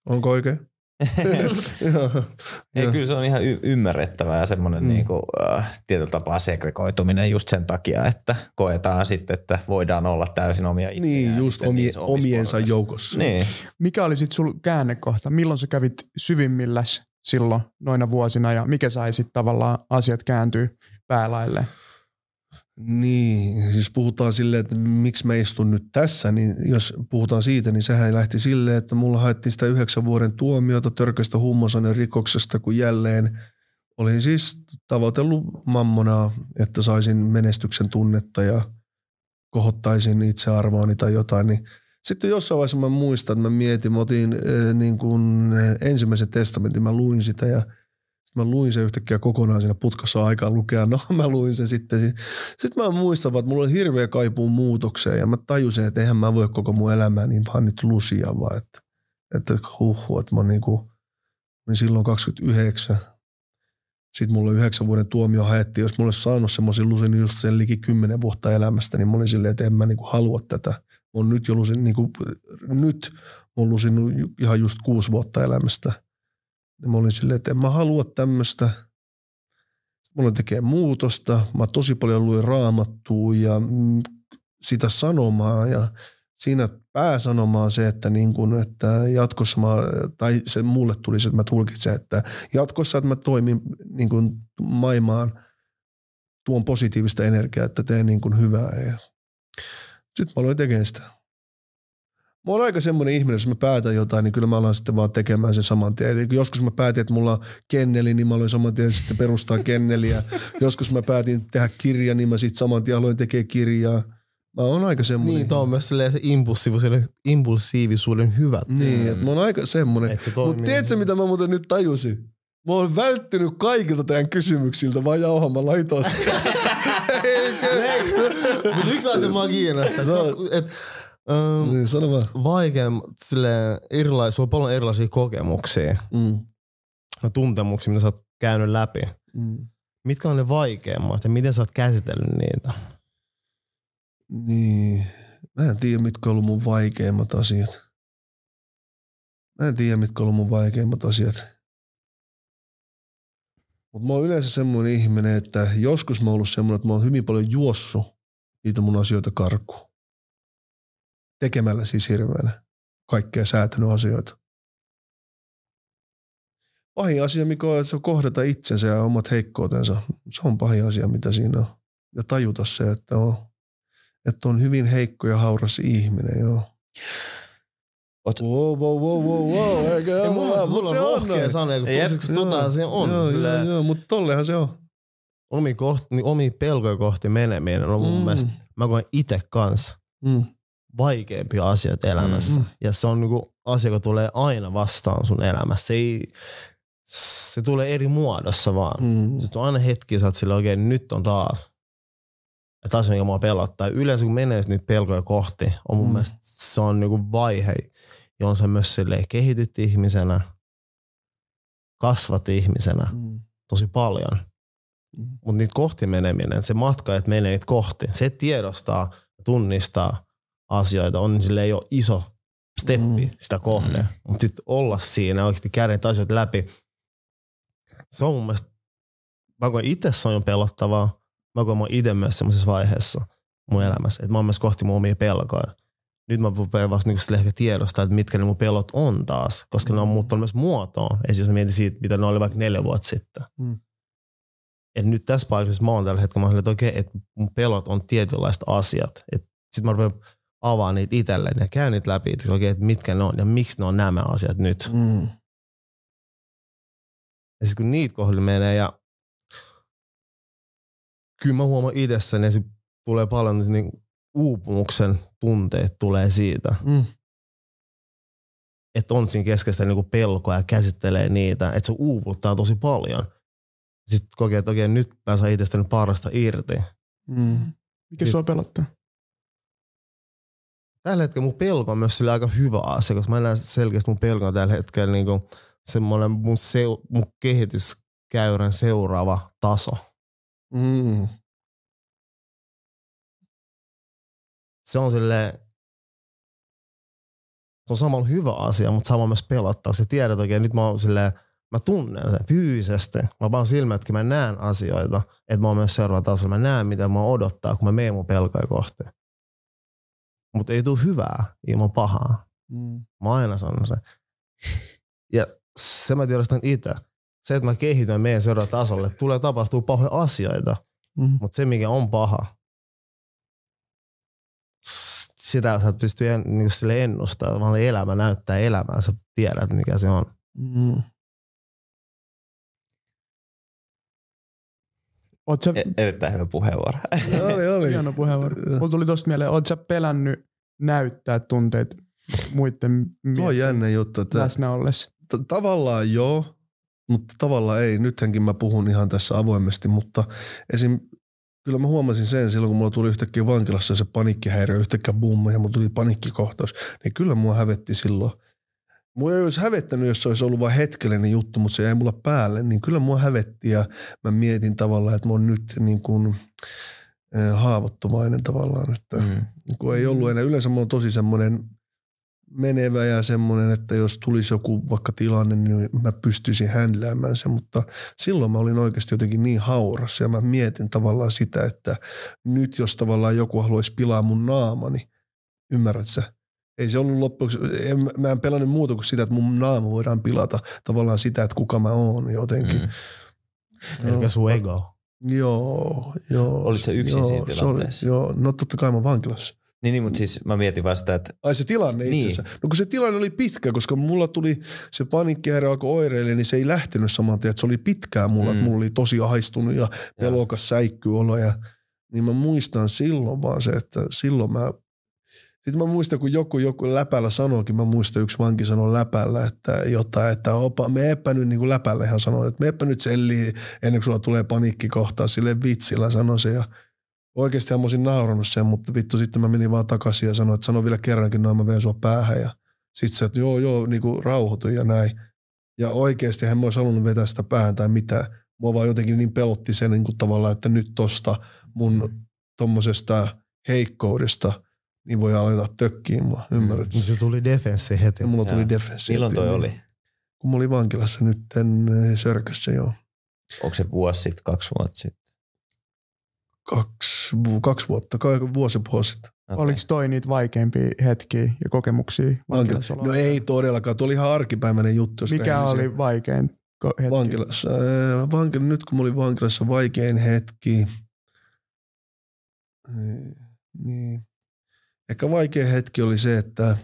Onko oikein? (laughs) Ei, kyllä se on ihan y- ymmärrettävää ja semmoinen Mm. mm. niinku, äh, tietyllä tapaa segregoituminen just sen takia, että koetaan sitten, että voidaan olla täysin omia itseään. Niin, just omie, omiensa porukassa. joukossa. Niin. Mikä oli sitten sul käännekohta? Milloin sä kävit syvimmilläs silloin noina vuosina ja mikä sai sitten tavallaan asiat kääntyä päälaille? Niin, jos puhutaan silleen, että miksi mä istun nyt tässä, niin jos puhutaan siitä, niin sehän lähti silleen, että mulla haettiin sitä yhdeksän vuoden tuomiota törkeästä huumausaineiden rikoksesta, kun jälleen olin siis tavoitellut mammonaa, että saisin menestyksen tunnetta ja kohottaisin itsearvoani tai jotain, niin sitten jossain vaiheessa mä muistan, että mä mietin, mä otin äh, niin kuin ensimmäisen testamentin, mä luin sitä ja mä luin sen yhtäkkiä kokonaan siinä putkassa aikaa lukea. No (laughs) mä luin sen sitten. Sitten mä muistan, että mulla oli hirveä kaipuu muutokseen ja mä tajusin, että eihän mä voi koko mun elämää niin vaan nyt lusia vaan. Että, että huhu, että mä niinku, niin silloin 29. Sitten mulla yhdeksän vuoden tuomio haettiin. Jos mulla olisi saanut semmoisen lusin just sen liki kymmenen vuotta elämästä, niin mä olin silleen, että en mä niinku halua tätä. Mä oon nyt jo lusin, niinku, nyt mä oon lusinut ihan just kuusi vuotta elämästä – niin mä olin silleen, että en mä halua tämmöistä. Mulla tekee muutosta. Mä tosi paljon luin raamattua ja mm, sitä sanomaa ja siinä pääsanoma on se, että, niin kun, että jatkossa mä, tai se mulle tuli se, että mä tulkitsen, että jatkossa, että mä toimin niin kun maailmaan tuon positiivista energiaa, että teen niin kun hyvää. Ja sitten mä aloin tekemään sitä. Mä oon aika semmoinen ihminen, jos mä päätän jotain, niin kyllä mä alan sitten vaan tekemään sen saman tien. Eli joskus mä päätin, että mulla on kenneli, niin mä aloin saman tien sitten perustaa kenneliä. joskus mä päätin tehdä kirjan, niin mä sitten saman tien aloin tekemään kirjaa. Mä oon aika semmoinen. Niin, tuo on myös se impulsiivisuuden, impulsiivisuuden hyvä. Niin, että mä oon aika semmoinen. Mutta tiedätkö, mitä mä muuten nyt tajusin? Mä oon välttynyt kaikilta teidän kysymyksiltä, vaan jauhamalla itosta. (laughs) Mutta yksi asia mä kiinnostaa. No. Että Um, niin, sano vaan. Vaikea, sille erilais, sulla on paljon erilaisia kokemuksia mm. ja tuntemuksia, mitä sä oot käynyt läpi. Mm. Mitkä on ne vaikeimmat ja miten sä oot käsitellyt niitä? Niin, mä en tiedä mitkä on ollut mun vaikeimmat asiat. Mä en tiedä mitkä on ollut mun vaikeimmat asiat. Mutta mä oon yleensä semmoinen ihminen, että joskus mä oon ollut semmoinen, että mä oon hyvin paljon juossut niitä mun asioita karkuun tekemällä siis hirveänä kaikkea säätänyt asioita. Pahin asia, mikä on, että se on kohdata itsensä ja omat heikkoutensa. Se on pahin asia, mitä siinä on. Ja tajuta se, että on, että on hyvin heikko ja hauras ihminen. Joo. Ot... Wow, wow, wow, wow, wow. Eikä ja mun mielestä sulla on rohkea sana, kun tosiksi tota se on. Joo, joo, joo, mutta tollehan se on. Omi, kohti, niin omi pelkoja kohti meneminen on mun mm. mielestä, mä koen itse kanssa. Mm vaikeimpia asioita elämässä. Mm-hmm. Ja se on niinku asia, joka tulee aina vastaan sun elämässä. Se, ei, se tulee eri muodossa vaan. Mm-hmm. Se on aina hetki, sä oot sille oikein, nyt on taas. Että asia, mikä mua pelottaa. Yleensä kun menee niitä pelkoja kohti, on mun mm. mielestä se on niinku vaihe, jolloin sä myös silleen kehityt ihmisenä, kasvat ihmisenä mm. tosi paljon. Mm. Mutta niitä kohti meneminen, se matka, että menee niitä kohti, se tiedostaa, tunnistaa – asioita on, sille ei ole iso steppi mm. sitä kohde. Mm. Mutta sitten olla siinä oikeasti käydä asioita läpi, se on mun mielestä, mä koen itse se on jo pelottavaa. Mä koen mä itse myös semmoisessa vaiheessa mun elämässä, että mä oon myös kohti mun omia pelkoja. Nyt mä rupean vasta niinku ehkä tiedostaa, että mitkä ne mun pelot on taas, koska mm. ne on muuttunut myös muotoon. Esimerkiksi jos mä mietin siitä, mitä ne oli vaikka neljä vuotta sitten. Mm. Et nyt tässä paikassa mä oon tällä hetkellä, mä oon että okei, okay, että mun pelot on tietynlaiset asiat. Sitten mä rupean avaa niitä itselleen ja käy niitä läpi, että, oikein, että mitkä ne on ja miksi ne on nämä asiat nyt. Mm. Ja sitten kun niitä kohdalla menee ja kyllä mä huomaan itsessäni ja tulee paljon niin uupumuksen tunteet tulee siitä. Mm. Että on siinä keskeistä niin pelkoa ja käsittelee niitä, että se uuvuttaa tosi paljon. Sitten kokee, että okei, nyt mä saan itsestäni parasta irti. Mm. Mikä sua pelottaa? Tällä hetkellä mun pelko on myös sille aika hyvä asia, koska mä näen selkeästi mun pelko on tällä hetkellä niin kuin semmoinen mun, seu, mun kehityskäyrän seuraava taso. Mm. Se on sille se on samalla hyvä asia, mutta samalla myös pelottaa. Se tiedät oikein, nyt mä oon silleen, mä tunnen sen fyysisesti. Mä vaan silmätkin, mä näen asioita, että mä oon myös seuraava tasolla. Mä näen, mitä mä odottaa, kun mä menen mun pelkoja kohti mutta ei tule hyvää ilman pahaa. Mm. Mä aina sanon se. Ja se mä tiedostan itse. Se, että mä kehityn meidän seuraavalle tasolle, tulee tapahtuu pahoja asioita. Mm. Mutta se, mikä on paha, sitä sä et pysty en, niin sille ennustamaan, vaan elämä näyttää elämää, sä tiedät mikä se on. Mm. Oot sä, E- erittäin hyvä puheenvuoro. Oli, oli. hieno puheenvuoro. Mulla tuli tosta mieleen, oot sä pelännyt näyttää tunteet muiden Tuo on jännä juttu. Että läsnä ollessa? t- tavallaan joo, mutta tavallaan ei. Nytkin mä puhun ihan tässä avoimesti, mutta esim. Kyllä mä huomasin sen silloin, kun mulla tuli yhtäkkiä vankilassa se paniikkihäiriö, yhtäkkiä bumma ja mulla tuli paniikkikohtaus, niin kyllä mua hävetti silloin. Mua ei olisi hävettänyt, jos se olisi ollut vain hetkellinen juttu, mutta se jäi mulla päälle, niin kyllä mua hävetti ja mä mietin tavallaan, että mä oon nyt niin kuin, eh, haavoittuvainen tavallaan. Että Mm. kun ei ollut enää. Yleensä mä oon tosi semmoinen menevä ja semmoinen, että jos tulisi joku vaikka tilanne, niin mä pystyisin händläämään sen, mutta silloin mä olin oikeasti jotenkin niin hauras ja mä mietin tavallaan sitä, että nyt jos tavallaan joku haluaisi pilaa mun naamani, ymmärrät sä? Ei se ollut loppuksi, en, mä en pelannut muuta kuin sitä, että mun naama voidaan pilata tavallaan sitä, että kuka mä oon jotenkin. Mm. Eli sun ego. Joo, joo. Olit sä yksin joo, siinä se tilanteessa? Oli, joo, no totta kai mä oon vankilassa. Niin, niin, mutta siis mä mietin vaan sitä, että Ai se tilanne Niin. itsensä. No kun se tilanne oli pitkä, koska mulla tuli se paniikkihäiriö alkoi oireille, niin se ei lähtenyt saman tien. Että se oli pitkään mulla, mm. että mulla oli tosi ahistunut ja pelokas säikkyolo. Ja, niin mä muistan silloin vaan se, että silloin mä sitten mä muistan, kun joku, joku läpällä sanoikin, mä muistan yksi vanki sanoi läpällä, että jotain, että opa, meepä nyt niin kuin läpällä ihan sanoi, että meepä nyt selliin ennen kuin sulla tulee paniikkikohtaa, sille vitsillä sanoi se ja Oikeasti mä olisin naurannut sen, mutta vittu sitten mä menin vaan takaisin ja sanoin, että sano vielä kerrankin, noin mä veen sua päähän. Ja sitten se, että joo, joo, niin kuin rauhoitui ja näin. Ja oikeasti hän mä olisi halunnut vetää sitä päähän tai mitään. Mua vaan jotenkin niin pelotti se niin kuin tavallaan, että nyt tosta mun tommosesta heikkoudesta niin voi aleta tökkiin mua, ymmärrät? Niin se tuli defenssi heti. Ja mulla tuli Joo. defenssi. milloin toi heti, oli? niin. Kun mä olin vankilassa nyt Sörkössä joo. Onko se vuosi sitten, kaksi vuotta sitten? Kaksi, vu- kaksi vuotta, vuosi puoli sitten. Okay. Oliko toi niitä vaikeimpia hetkiä ja kokemuksia vankilasoloissa? No ei todellakaan, tuo oli ihan arkipäiväinen juttu. Mikä rehellisiä. oli vaikein hetki? Vankilassa, äh, vankil, nyt kun mä olin vankilassa vaikein hetki, niin, niin. Ehkä vaikein hetki oli se, että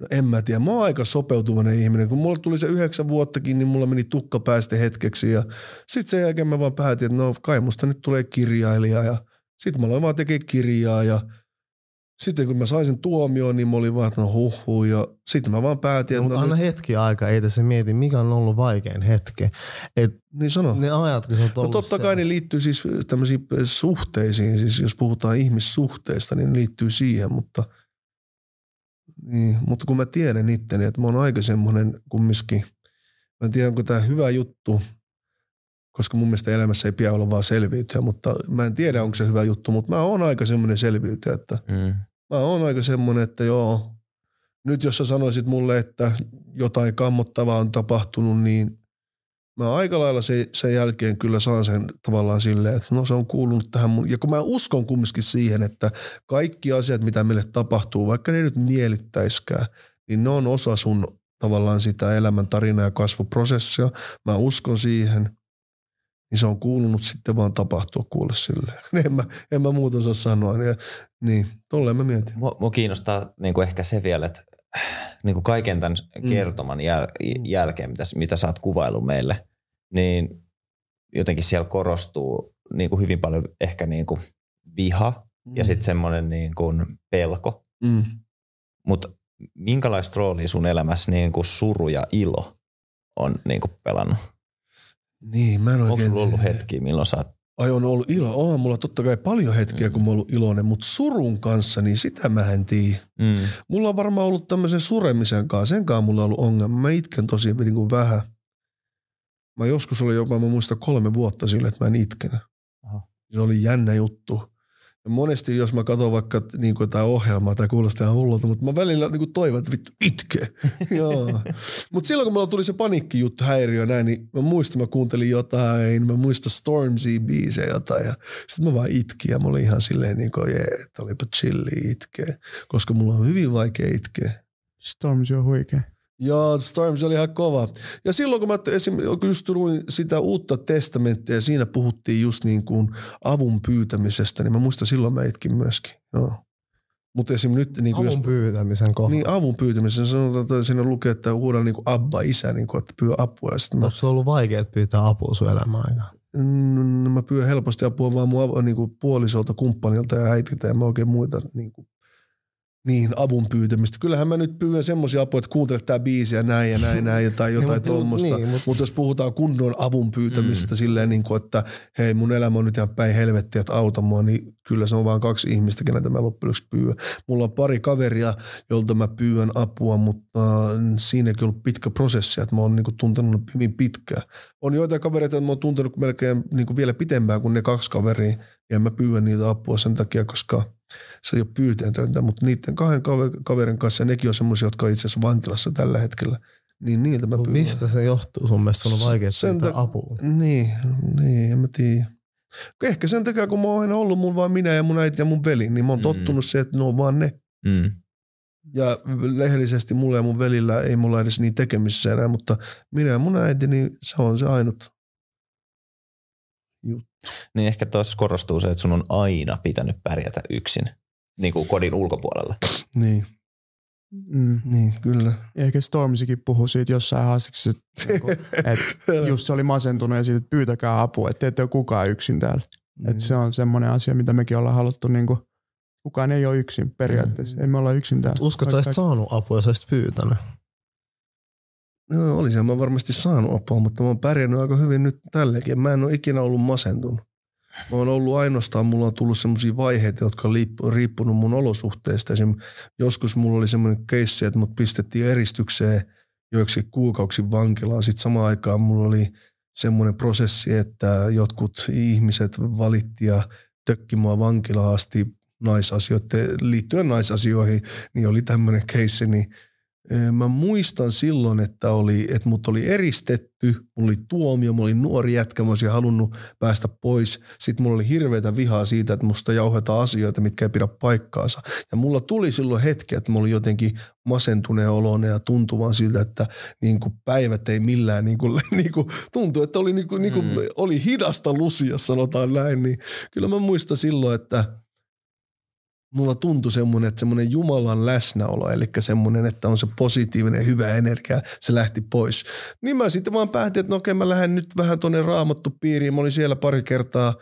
no en mä tiedä, mä oon aika sopeutuvainen ihminen. Kun mulla tuli se yhdeksän vuottakin, niin mulla meni tukka päästä hetkeksi ja sitten sen jälkeen mä vaan päätin, että no kai musta nyt tulee kirjailija ja sitten mä aloin vaan tekemään kirjaa ja sitten kun mä sain sen tuomioon, niin mä olin vaan, että no huh, ja sitten mä vaan päätin, No, että mutta no, anna nyt, hetki aikaa, ei tässä mieti, mikä on ollut vaikein hetki. Et niin sano. ne ajat, kun sä oot No totta kai ne liittyy siis tämmöisiin suhteisiin, siis jos puhutaan ihmissuhteista, niin ne liittyy siihen, mutta, niin, mutta kun mä tiedän itteni, että mä oon aika semmoinen kumminkin, mä en tiedä onko tämä hyvä juttu, koska mun mielestä elämässä ei pidä olla vaan selviytyä, mutta mä en tiedä onko se hyvä juttu, mutta mä oon aika semmoinen selviytyjä, että Mm. mä oon aika semmoinen, että joo, nyt jos sä sanoisit mulle, että jotain kammottavaa on tapahtunut, niin mä aika lailla se, sen jälkeen kyllä saan sen tavallaan silleen, että no se on kuulunut tähän mun. Ja kun mä uskon kumminkin siihen, että kaikki asiat, mitä meille tapahtuu, vaikka ne nyt mielittäiskään, niin ne on osa sun tavallaan sitä elämän tarinaa ja kasvuprosessia. Mä uskon siihen, niin se on kuulunut sitten vaan tapahtua kuule silleen. (laughs) En mä, en mä muuta osaa sanoa. Niin, niin tolleen mä mietin. Mua, mua kiinnostaa niin kuin ehkä se vielä, että niin kuin kaiken tämän Mm. kertoman jäl, jälkeen, mitä, mitä sä oot kuvaillut meille, niin jotenkin siellä korostuu niin kuin hyvin paljon ehkä niin kuin viha ja sitten semmoinen niin kuin pelko. Mm. Mutta minkälaista roolia sun elämässä niin kuin suru ja ilo on niin kuin pelannut? Niin, mä en Onko oikein... sulla ollut hetkiä, milloin sä Ai on ollut ilo. On mulla totta kai paljon hetkiä, Mm. kun mä oon ollut iloinen, mutta surun kanssa, niin sitä mä en tiedä. mm. Mulla on varmaan ollut tämmöisen suremisen kanssa. Senkaan mulla on ollut ongelma. Mä itken tosi niin kuin vähän. Mä joskus oli jopa, mä muistan kolme vuotta sille, että mä en itkenä. Aha. Se oli jännä juttu. Monesti, jos mä katson vaikka niin kuin jotain ohjelmaa, tai kuulostaa ihan hullulta, mutta mä välillä niin kuin toivon, että vittu itke. (laughs) Mutta silloin, kun mulla tuli se paniikkijuttu, häiriö näin, niin mä muistan, mä kuuntelin jotain, mä muistan Stormzy biisejä jotain, ja sitten mä vaan itkin, ja mä olin ihan silleen niin kuin, jee, että olipa chilli itkeä, koska mulla on hyvin vaikea itkeä. Stormzy on huikea. Joo, Storms oli ihan kova. Ja silloin kun mä esim, just luin sitä uutta testamenttia ja siinä puhuttiin just niin kuin avun pyytämisestä, niin mä muistan silloin mä itkin myöskin. Joo. Mutta esim. nyt... Niin Avun jos, pyytämisen kohdalla. niin avun pyytämisen sanotaan, että siinä lukee, että huudan niin kuin abba, isä, niin kuin, että pyy apua. Ja sitten mä, Onko se ollut vaikea pyytää apua sun elämän aikana? mm, mä pyydän helposti apua vaan mun av- niin kuin puolisolta, kumppanilta ja äitiltä ja mä oikein muita niin kuin, niin, avun pyytämistä. Kyllähän mä nyt pyydän semmoisia apuja, että kuuntele tää biisi ja näin ja näin, näin tai jotain mutta- tuommoista. niin, Niin, mutta- mutta jos puhutaan kunnon avun pyytämistä mm. silleen, niin kuin, että hei mun elämä on nyt ihan päin helvettiä, että auta mua, niin kyllä se on vain kaksi ihmistä, keneltä mä loppujen pyydän. Mulla on pari kaveria, jolta mä pyydän apua, mutta äh, siinäkin on ollut pitkä prosessi, että mä oon niin kuin, tuntenut hyvin pitkään. On joitain kavereita, joita mä oon tuntenut melkein niin kuin vielä pitempään kuin ne kaksi kaveria, ja mä pyydä niitä apua sen takia, koska se ei ole pyyteetöntä, mutta niiden kahden kave- kaverin kanssa, ja nekin on semmoisia, jotka on itse asiassa vankilassa tällä hetkellä, niin niiltä mä pyydän. mistä se johtuu sun mielestä? Sun on vaikea Sen ta- apua. Niin, niin, en mä tiedä. Ehkä sen takia, kun mä oon aina ollut mun vaan minä ja mun äiti ja mun veli, niin mä oon Mm. tottunut se, että ne on vaan ne. Mm. Ja lehdellisesti mulla ja mun velillä ei mulla edes niin tekemisissä enää, mutta minä ja mun äiti, niin se on se ainut. Niin ehkä tuossa korostuu se, että sun on aina pitänyt pärjätä yksin, niin kuin kodin ulkopuolella. Niin, Mm. niin kyllä. Ja Ehkä Stormsikin puhui siitä jossain haastiksessa, että (laughs) että just se oli masentunut ja siitä, että pyytäkää apua, että te ette ole kukaan yksin täällä. Mm. Et se on semmoinen asia, mitä mekin ollaan haluttu, niin kuin, kukaan ei ole yksin periaatteessa. Ei me olla yksin täällä. Uskot, sä olisit saanut apua, jos olisit pyytänyt? No, olisin mä varmasti saanut apua, mutta mä oon pärjännyt aika hyvin nyt tälläkin. Mä en ole ikinä ollut masentunut. Mä oon ollut ainoastaan, mulla on tullut semmoisia vaiheita, jotka on riippunut mun olosuhteista. Esim. joskus mulla oli semmoinen keissi, että mut pistettiin eristykseen joiksi kuukausi vankilaan. Sitten samaan aikaan mulla oli semmoinen prosessi, että jotkut ihmiset valitti ja tökki mua vankilaan asti naisasioiden, liittyen naisasioihin, niin oli tämmöinen keissi, niin Mä muistan silloin, että, oli, että mut oli eristetty, mulla oli tuomio, mulla oli nuori jätkä, mä olisin halunnut päästä pois. Sitten mulla oli hirveätä vihaa siitä, että musta jauhetaan asioita, mitkä ei pidä paikkaansa. Ja mulla tuli silloin hetki, että mä olin jotenkin masentuneen oloinen ja tuntuvan siltä, että niin kuin päivät ei millään (laughs) niin kuin, niin kuin, tuntui, että oli, niin kuin, niin kuin, Mm. oli hidasta lusia, sanotaan näin. Niin kyllä mä muistan silloin, että mulla tuntui semmoinen, että semmoinen Jumalan läsnäolo, eli semmoinen, että on se positiivinen hyvä energia, se lähti pois. Niin mä sitten vaan päätin, että no okei, mä lähden nyt vähän tonne raamattu piiriin. Mä olin siellä pari kertaa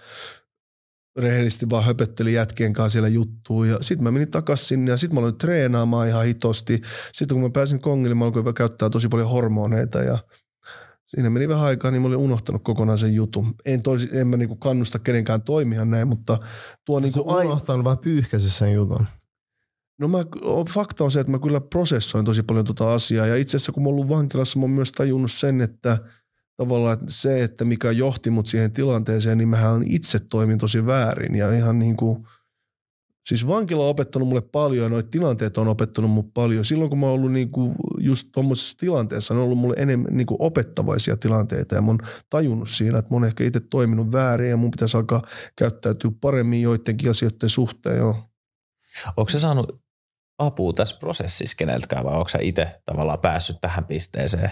rehellisesti vaan höpöttelin jätkien kanssa siellä juttuun ja sitten mä menin takaisin sinne ja sitten mä aloin treenaamaan ihan hitosti. Sitten kun mä pääsin kongille, mä alkoin käyttää tosi paljon hormoneita ja siinä meni vähän aikaa, niin mä olin unohtanut kokonaan sen jutun. En, toisi, en mä niinku kannusta kenenkään toimia näin, mutta tuo Niin kuin unohtanut vähän pyyhkäsi sen jutun. No mä, fakta on se, että mä kyllä prosessoin tosi paljon tota asiaa ja itse asiassa kun mä oon ollut vankilassa, mä oon myös tajunnut sen, että tavallaan että se, että mikä johti mut siihen tilanteeseen, niin mähän itse toimin tosi väärin ja ihan niin kuin, siis vankila on opettanut mulle paljon ja noita tilanteet on opettanut mulle paljon. Silloin kun mä oon ollut niin kuin just tuommoisessa tilanteessa, ne on ollut mulle enemmän niin kuin opettavaisia tilanteita ja mä oon tajunnut siinä, että mä oon ehkä itse toiminut väärin ja mun pitäisi alkaa käyttäytyä paremmin joidenkin asioiden suhteen. Onko sä saanut apua tässä prosessissa keneltäkään vai onko sä itse tavallaan päässyt tähän pisteeseen?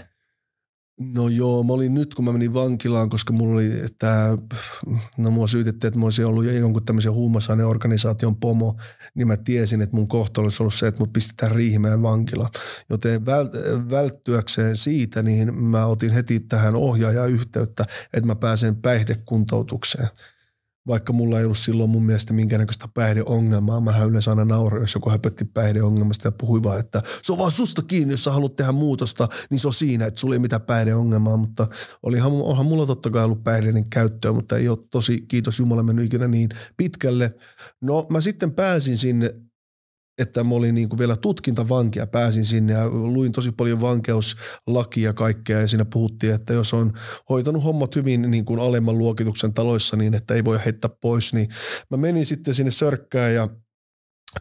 No joo, mä olin nyt, kun mä menin vankilaan, koska mulla oli tämä, no mua syytettiin, että mä olisin ollut jonkun tämmöisen huumausaineorganisaation pomo, niin mä tiesin, että mun kohta olisi ollut se, että mut pistetään Riihimäen vankila. Joten vält- välttyäkseen siitä, niin mä otin heti tähän ohjaajaan yhteyttä, että mä pääsen päihdekuntoutukseen. Vaikka mulla ei ollut silloin mun mielestä minkäännäköistä päihdeongelmaa. Mä yleensä aina nauroin, jos joku höpötti päihdeongelmasta ja puhui vaan, että se on vaan susta kiinni, jos sä haluat tehdä muutosta, niin se on siinä, että sulla ei mitään päihdeongelmaa. Mutta olihan, onhan mulla totta kai ollut päihdeiden käyttöä, mutta ei ole tosi, kiitos Jumala, mennyt ikinä niin pitkälle. No mä sitten pääsin sinne että mä olin niin kuin vielä tutkintavankia, pääsin sinne ja luin tosi paljon vankeuslakia ja kaikkea ja siinä puhuttiin, että jos on hoitanut hommat hyvin niin kuin alemman luokituksen taloissa niin, että ei voi heittää pois, niin mä menin sitten sinne sörkkään ja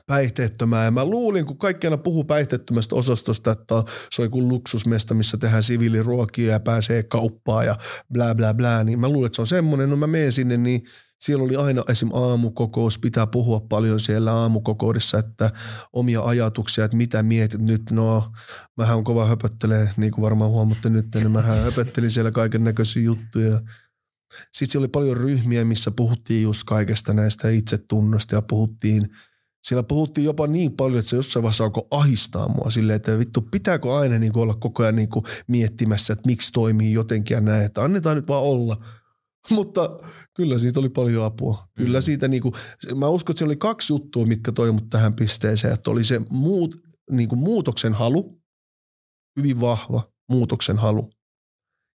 päihteettömää. Ja mä luulin, kun kaikki aina puhuu päihteettömästä osastosta, että se on joku luksusmesta, missä tehdään siviiliruokia ja pääsee kauppaan ja bla bla bla, niin mä luulin, että se on semmoinen. No mä menen sinne, niin siellä oli aina esim. aamukokous, pitää puhua paljon siellä aamukokoudessa, että omia ajatuksia, että mitä mietit nyt, no mähän on kova höpöttelee, niin kuin varmaan huomatte nyt, niin mähän höpöttelin siellä kaiken näköisiä juttuja. Sitten siellä oli paljon ryhmiä, missä puhuttiin just kaikesta näistä itsetunnosta ja puhuttiin, siellä puhuttiin jopa niin paljon, että se jossain vaiheessa alkoi ahistaa mua silleen, että vittu pitääkö aina niin olla koko ajan niin miettimässä, että miksi toimii jotenkin ja näin, että annetaan nyt vaan olla. (laughs) Mutta kyllä siitä oli paljon apua. Kyllä Mm. siitä niinku, mä uskon, että siellä oli kaksi juttua, mitkä toi mut tähän pisteeseen. Että oli se muut, niinku muutoksen halu, hyvin vahva muutoksen halu.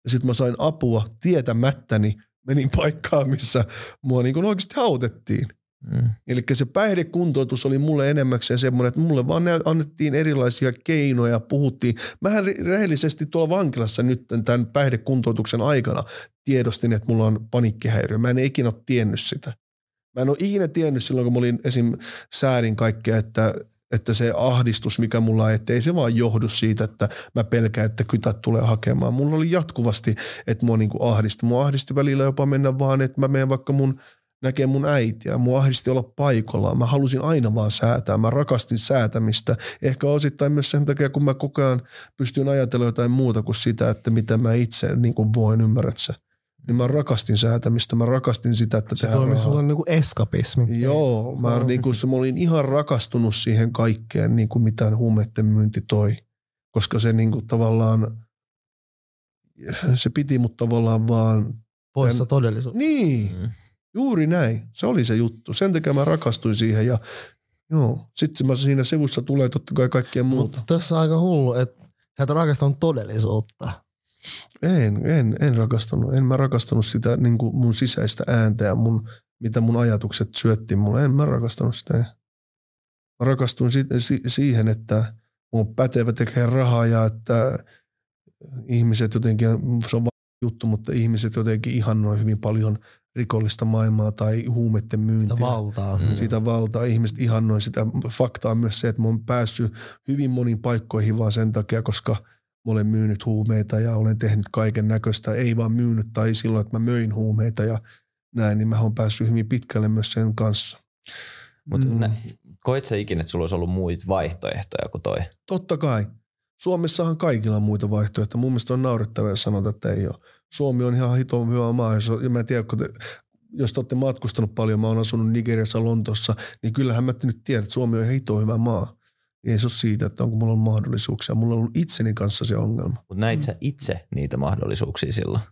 Ja sitten mä sain apua tietämättäni, menin (laughs) paikkaan, missä mua niinku oikeasti autettiin. Mm. Eli se päihdekuntoutus oli mulle enemmäkseen semmoinen, että mulle vaan ne annettiin erilaisia keinoja, puhuttiin. Mähän re- rehellisesti tuolla vankilassa nyt tämän päihdekuntoutuksen aikana tiedostin, että mulla on paniikkihäiriö. Mä en ikinä ole tiennyt sitä. Mä en ole ikinä tiennyt silloin, kun mä olin esim. säädin kaikkea, että, että se ahdistus, mikä mulla on, että ei se vaan johdu siitä, että mä pelkään, että kytät tulee hakemaan. Mulla oli jatkuvasti, että mua niinku ahdisti. Mua ahdisti välillä jopa mennä vaan, että mä menen vaikka mun näkee mun äitiä. Mua ahdisti olla paikallaan. Mä halusin aina vaan säätää. Mä rakastin säätämistä. Ehkä osittain myös sen takia, kun mä koko ajan pystyn ajatella jotain muuta kuin sitä, että mitä mä itse niin kuin voin, ymmärrät sä. Niin mä rakastin säätämistä. Mä rakastin sitä, että Se tehdään toimii rahaa. sulle niinku eskapismi. Joo, mä, niin kuin, mä olin ihan rakastunut siihen kaikkeen, niin kuin mitä huumeiden myynti toi. Koska se niin kuin, tavallaan, se piti mut tavallaan vaan, Poissa En- todellisuus. niin, Mm. juuri näin. Se oli se juttu. Sen takia mä rakastuin siihen ja joo. Sitten mä siinä sivussa tulee totta kai kaikkea muuta. Mutta tässä on aika hullu, että sä et rakastanut todellisuutta. En, en, en rakastanut. En mä rakastanut sitä niin kuin mun sisäistä ääntä ja mun, mitä mun ajatukset syötti mulle. En mä rakastanut sitä. Mä rakastuin si- si- siihen, että mun on pätevä tekee rahaa ja että ihmiset jotenkin, se on vaan juttu, mutta ihmiset jotenkin ihannoi hyvin paljon rikollista maailmaa tai huumeiden myyntiä Sitä valtaa. Mm. sitä valtaa. Ihmiset ihannoi sitä. Fakta on myös se, että mä oon päässyt hyvin moniin paikkoihin vaan sen takia, koska olen myynyt huumeita ja olen tehnyt kaiken näköistä. Ei vaan myynyt tai silloin, että mä möin huumeita ja näin, niin mä oon päässyt hyvin pitkälle myös sen kanssa. Mutta Mm. koit sä ikinä, että sulla olisi ollut muita vaihtoehtoja kuin toi? Totta kai. Suomessahan kaikilla on muita vaihtoehtoja. Mun mielestä on naurettavaa, jos sanotaan, että ei ole. Suomi on ihan hiton hyvä maa. Jos, ja mä en tiedä, kun te, jos te olette matkustanut paljon, mä oon asunut Nigeriassa, Lontossa, niin kyllähän mä nyt tiedän, että Suomi on ihan hito hyvä maa. Ei se ole siitä, että onko mulla on mahdollisuuksia. Mulla on ollut itseni kanssa se ongelma. Mutta näit Mm. sä itse niitä mahdollisuuksia silloin?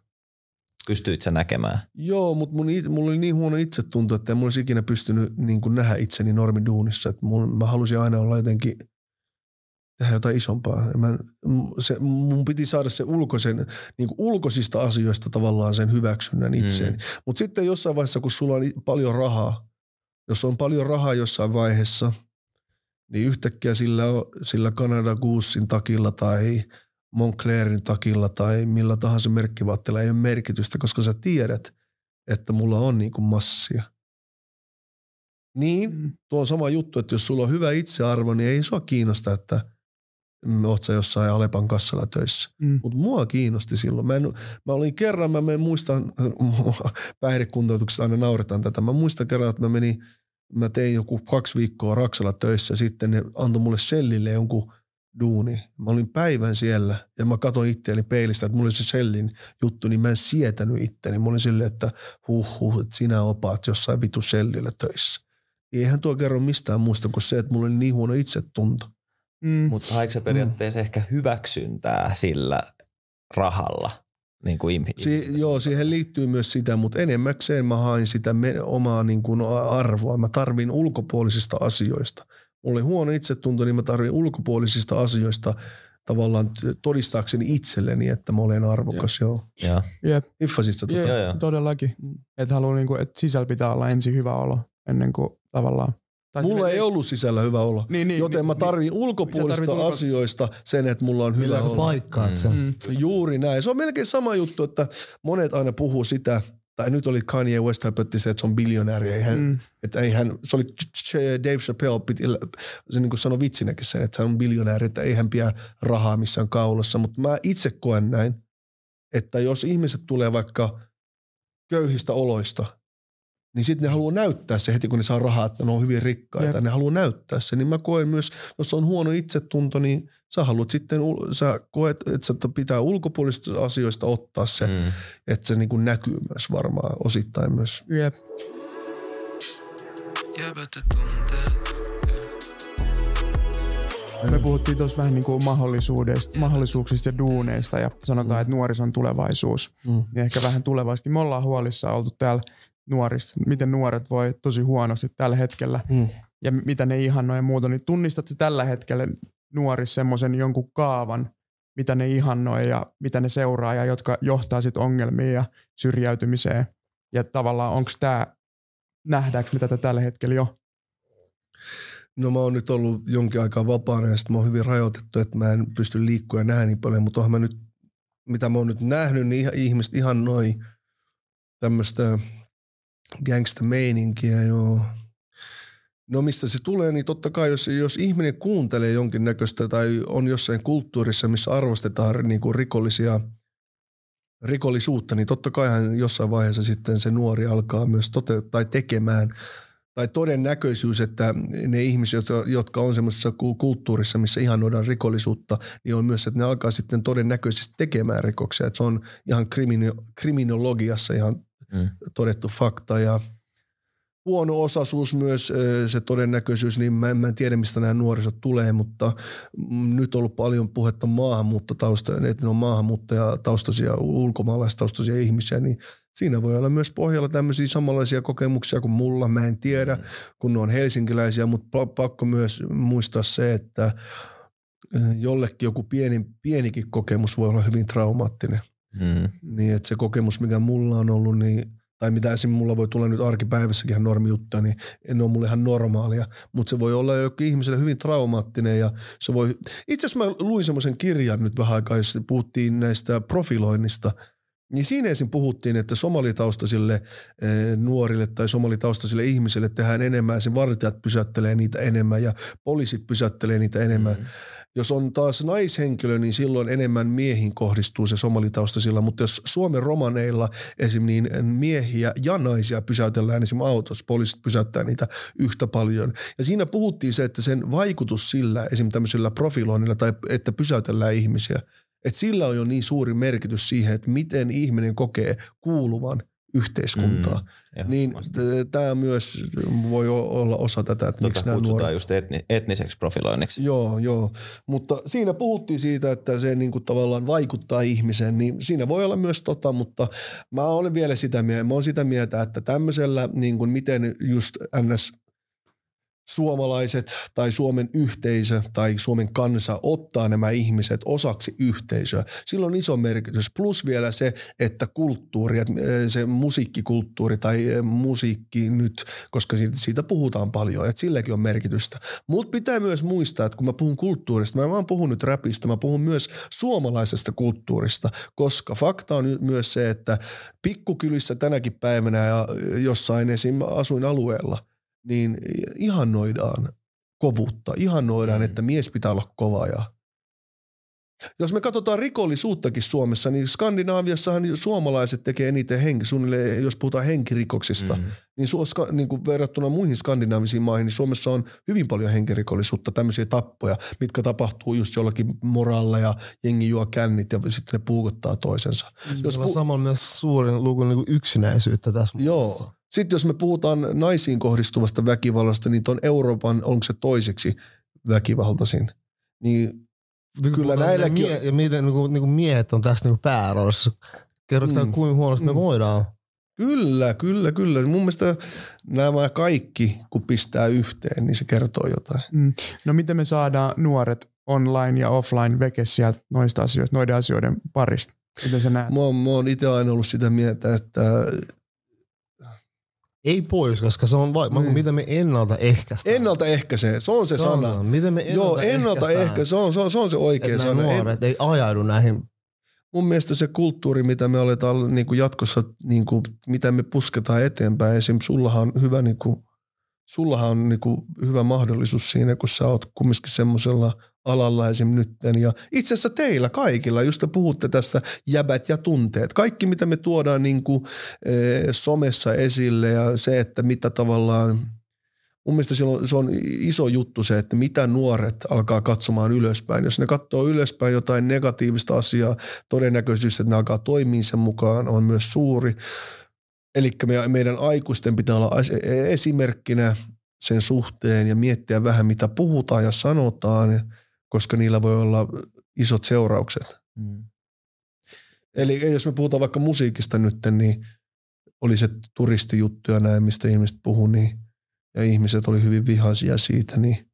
Pystyit sä näkemään? Joo, mutta mun, mulla oli niin huono itsetunto, että en mulla olisi ikinä pystynyt niin kuin nähdä itseni normiduunissa. Että mun, mä halusin aina olla jotenkin tehdä jotain isompaa. Mä, se, mun piti saada se ulkoisen, niin kuin ulkoisista asioista tavallaan sen hyväksynnän itseen. Mm. Mutta sitten jossain vaiheessa, kun sulla on paljon rahaa, jos on paljon rahaa jossain vaiheessa, niin yhtäkkiä sillä, sillä Canada Goosein takilla tai Monclerin takilla tai millä tahansa merkkivaatteella ei ole merkitystä, koska sä tiedät, että mulla on niin kuin massia. Niin, Mm. tuo on sama juttu, että jos sulla on hyvä itsearvo, niin ei sua kiinnosta, että mm, oot sä jossain Alepan kassalla töissä. Mm. Mutta mua kiinnosti silloin. Mä, en, mä olin kerran, mä en muista, (laughs) päihdekuntoutuksessa aina nauretaan tätä. Mä muistan kerran, että mä menin, mä tein joku kaksi viikkoa Raksalla töissä, sitten ne antoi mulle sellille jonkun duuni. Mä olin päivän siellä ja mä katsoin itseäni peilistä, että mulla oli se sellin juttu, niin mä en sietänyt itteeni. Mä olin silleen, että huh huh, että sinä opaat jossain vitu sellillä töissä. Eihän tuo kerro mistään muusta kuin se, että mulla oli niin huono itsetunto. Mm. Mutta haiko sä periaatteessa mm. ehkä hyväksyntää sillä rahalla? Niin kuin ihmi- Si- joo, siihen liittyy myös sitä, mutta enemmäkseen mä hain sitä me- omaa niin kuin arvoa. Mä tarvin ulkopuolisista asioista. Mulla oli huono itsetunto, niin mä tarvin ulkopuolisista asioista tavallaan todistaakseni itselleni, että mä olen arvokas. Joo. Joo. Jep. Hiffasit sä tota? Jep, Joo, joo. todellakin. Että haluaa niinku, että sisällä pitää olla ensin hyvä olo ennen kuin tavallaan. Tai Mulla sille- ei ollut sisällä hyvä olo. Niin, niin, Joten mä niin, tarvin ulkopuolista tarvit ulko- asioista sen, että mulla on hyvä olo. paikkaat sen? Mm. Juuri näin. Se on melkein sama juttu, että monet aina puhuu sitä, tai nyt oli Kanye West höpötti se, että se on biljonääri. Ei hän, mm. että ei hän, se oli Dave Chappelle piti, se niin kuin sanoi vitsinäkin sen, että hän on biljonääri, että ei hän pidä rahaa missään kaulassa. Mutta mä itse koen näin, että jos ihmiset tulee vaikka köyhistä oloista, niin sitten ne haluaa näyttää se heti, kun ne saa rahaa, että ne on hyvin rikkaita. Jep. Ne haluaa näyttää se. Niin mä koen myös, jos on huono itsetunto, niin sä haluat sitten, sä koet, että sä pitää ulkopuolisista asioista ottaa se, mm. että se niin kuin näkyy myös varmaan osittain myös. Jep. Me puhuttiin tuossa vähän niin kuin mahdollisuudesta, mahdollisuuksista ja duuneista ja sanotaan, mm. että nuorison tulevaisuus. Mm. Niin ehkä vähän tulevaisesti. Me ollaan huolissa oltu täällä nuorista, miten nuoret voi tosi huonosti tällä hetkellä mm. ja mitä ne ihannoi ja muuta. Niin tunnistatko tällä hetkellä nuorissa semmoisen jonkun kaavan, mitä ne ihannoi ja mitä ne seuraa ja jotka johtaa sitten ongelmiin ja syrjäytymiseen. Ja tavallaan onko tämä, nähdäänkö me tätä tällä hetkellä jo? No mä oon nyt ollut jonkin aikaa vapaana ja sitten mä oon hyvin rajoitettu, että mä en pysty liikkua ja nähdä niin paljon, mutta onhan mä nyt, mitä mä oon nyt nähnyt, niin ihmiset ihan noin tämmöistä gangsta-meininkiä, joo. No mistä se tulee, niin totta kai jos, jos ihminen kuuntelee jonkinnäköistä tai on jossain kulttuurissa, missä arvostetaan niin kuin rikollisia, rikollisuutta, niin totta kai hän jossain vaiheessa sitten se nuori alkaa myös toteuttaa tai tekemään tai todennäköisyys, että ne ihmiset, jotka on semmoisessa kulttuurissa, missä ihanoidaan rikollisuutta, niin on myös, että ne alkaa sitten todennäköisesti tekemään rikoksia. Että se on ihan krimino- kriminologiassa ihan mm. todettu fakta ja huono osaisuus myös se todennäköisyys, niin mä en, mä en tiedä mistä nämä nuorisot tulee, mutta mm, nyt on ollut paljon puhetta maahanmuuttotausta, että ne on maahanmuuttajataustaisia, ulkomaalaistaustaisia ihmisiä, niin siinä voi olla myös pohjalla tämmöisiä samanlaisia kokemuksia kuin mulla, mä en tiedä, mm. kun ne on helsinkiläisiä, mutta pakko myös muistaa se, että jollekin joku pieni, pienikin kokemus voi olla hyvin traumaattinen. Mm. Niin että se kokemus, mikä mulla on ollut, niin tai mitä esim. mulla voi tulla nyt arkipäivässäkin ihan normijuttuja, niin en ole mulle ihan normaalia. Mutta se voi olla jokin ihmiselle hyvin traumaattinen ja se voi... Itse asiassa mä luin semmoisen kirjan nyt vähän aikaa, jossa puhuttiin näistä profiloinnista – niin siinä ensin puhuttiin, että somalitaustaisille eh, nuorille tai somalitaustaisille ihmisille tehdään enemmän, sen vartijat pysäyttelee niitä enemmän ja poliisit pysäyttelee niitä enemmän. Mm-hmm. Jos on taas naishenkilö, niin silloin enemmän miehiin kohdistuu se somalitaustaisilla, mutta jos Suomen romaneilla esim. niin miehiä ja naisia pysäytellään esim. autossa, poliisit pysäyttää niitä yhtä paljon. Ja siinä puhuttiin se, että sen vaikutus sillä esim. tämmöisellä profiloinnilla tai että pysäytellään ihmisiä – et sillä on jo niin suuri merkitys siihen, että miten ihminen kokee kuuluvan yhteiskuntaa. Mm, niin tämä myös voi olla osa tätä, että miksi nämä nuoret... just etni, etniseksi profiloinniksi. Joo, joo. Mutta siinä puhuttiin siitä, että se niin kuin tavallaan vaikuttaa ihmiseen, niin siinä voi olla myös tota, mutta mä olen vielä sitä mieltä, mä olen sitä mieltä, että tämmöisellä, niin kuin miten just NS suomalaiset tai Suomen yhteisö tai Suomen kansa ottaa nämä ihmiset osaksi yhteisöä. Sillä on iso merkitys. Plus vielä se, että kulttuuri, se musiikkikulttuuri tai musiikki nyt, koska siitä, siitä puhutaan paljon, että silläkin on merkitystä. Mutta pitää myös muistaa, että kun mä puhun kulttuurista, mä en vaan puhun nyt räpistä, mä puhun myös suomalaisesta kulttuurista, koska fakta on myös se, että pikkukylissä tänäkin päivänä ja jossain esim. asuinalueella – niin ihannoidaan kovuutta, ihannoidaan, mm. että mies pitää olla kova ja jos me katsotaan rikollisuuttakin Suomessa, niin Skandinaaviassahan suomalaiset tekee eniten henki, suunnilleen, jos puhutaan henkirikoksista, mm. niin, su- niin kuin verrattuna muihin skandinaavisiin maihin, niin Suomessa on hyvin paljon henkirikollisuutta, tämmöisiä tappoja, mitkä tapahtuu just jollakin moralla ja jengi juo kännit ja sitten ne puukottaa toisensa. Mm. Jos pu- samalla myös suurin luku niin yksinäisyyttä tässä Joo. Sitten jos me puhutaan naisiin kohdistuvasta väkivallasta, niin tuon Euroopan, onko se toiseksi väkivaltaisin, niin kyllä näilläkin... Mie- ja miten niin kuin, niin kuin miehet on tässä niin pääroolissa. Kerrotaan, mm. kuinka huonosti mm. me voidaan. Kyllä, kyllä, kyllä. Mun mielestä nämä kaikki, kun pistää yhteen, niin se kertoo jotain. Mm. No miten me saadaan nuoret online ja offline veke sieltä noista asioista, noiden asioiden parista? Miten sä näet? Mä oon, mä oon itse aina ollut sitä mieltä, että ei pois, koska se on va- niin. miten me ennaltaehkäistään. Ennaltaehkäisee, se on se sana. sana. Miten me Joo, ennaltaehkäisee, se on, se on, se on se oikea että sana. nuoret ei ajaudu näihin mun mielestä se kulttuuri, mitä me aletaan niin kuin jatkossa, niin kuin, mitä me pusketaan eteenpäin, esim. sullahan on hyvä, niin kuin, sullahan on niin kuin, hyvä mahdollisuus siinä, kun sä oot kumminkin semmoisella alalla esim. nytten. Ja itse asiassa teillä kaikilla, just te puhutte tästä jäbät ja tunteet. Kaikki, mitä me tuodaan niin kuin, e, somessa esille ja se, että mitä tavallaan mun mielestä silloin, se on iso juttu se, että mitä nuoret alkaa katsomaan ylöspäin. Jos ne katsoo ylöspäin jotain negatiivista asiaa, todennäköisyys, että ne alkaa toimia sen mukaan, on myös suuri. Eli me, meidän aikuisten pitää olla esimerkkinä sen suhteen ja miettiä vähän, mitä puhutaan ja sanotaan, koska niillä voi olla isot seuraukset. Mm. Eli jos me puhutaan vaikka musiikista nyt, niin oli se turistijuttu ja näin, mistä ihmiset puhuu, niin ja ihmiset oli hyvin vihaisia siitä, niin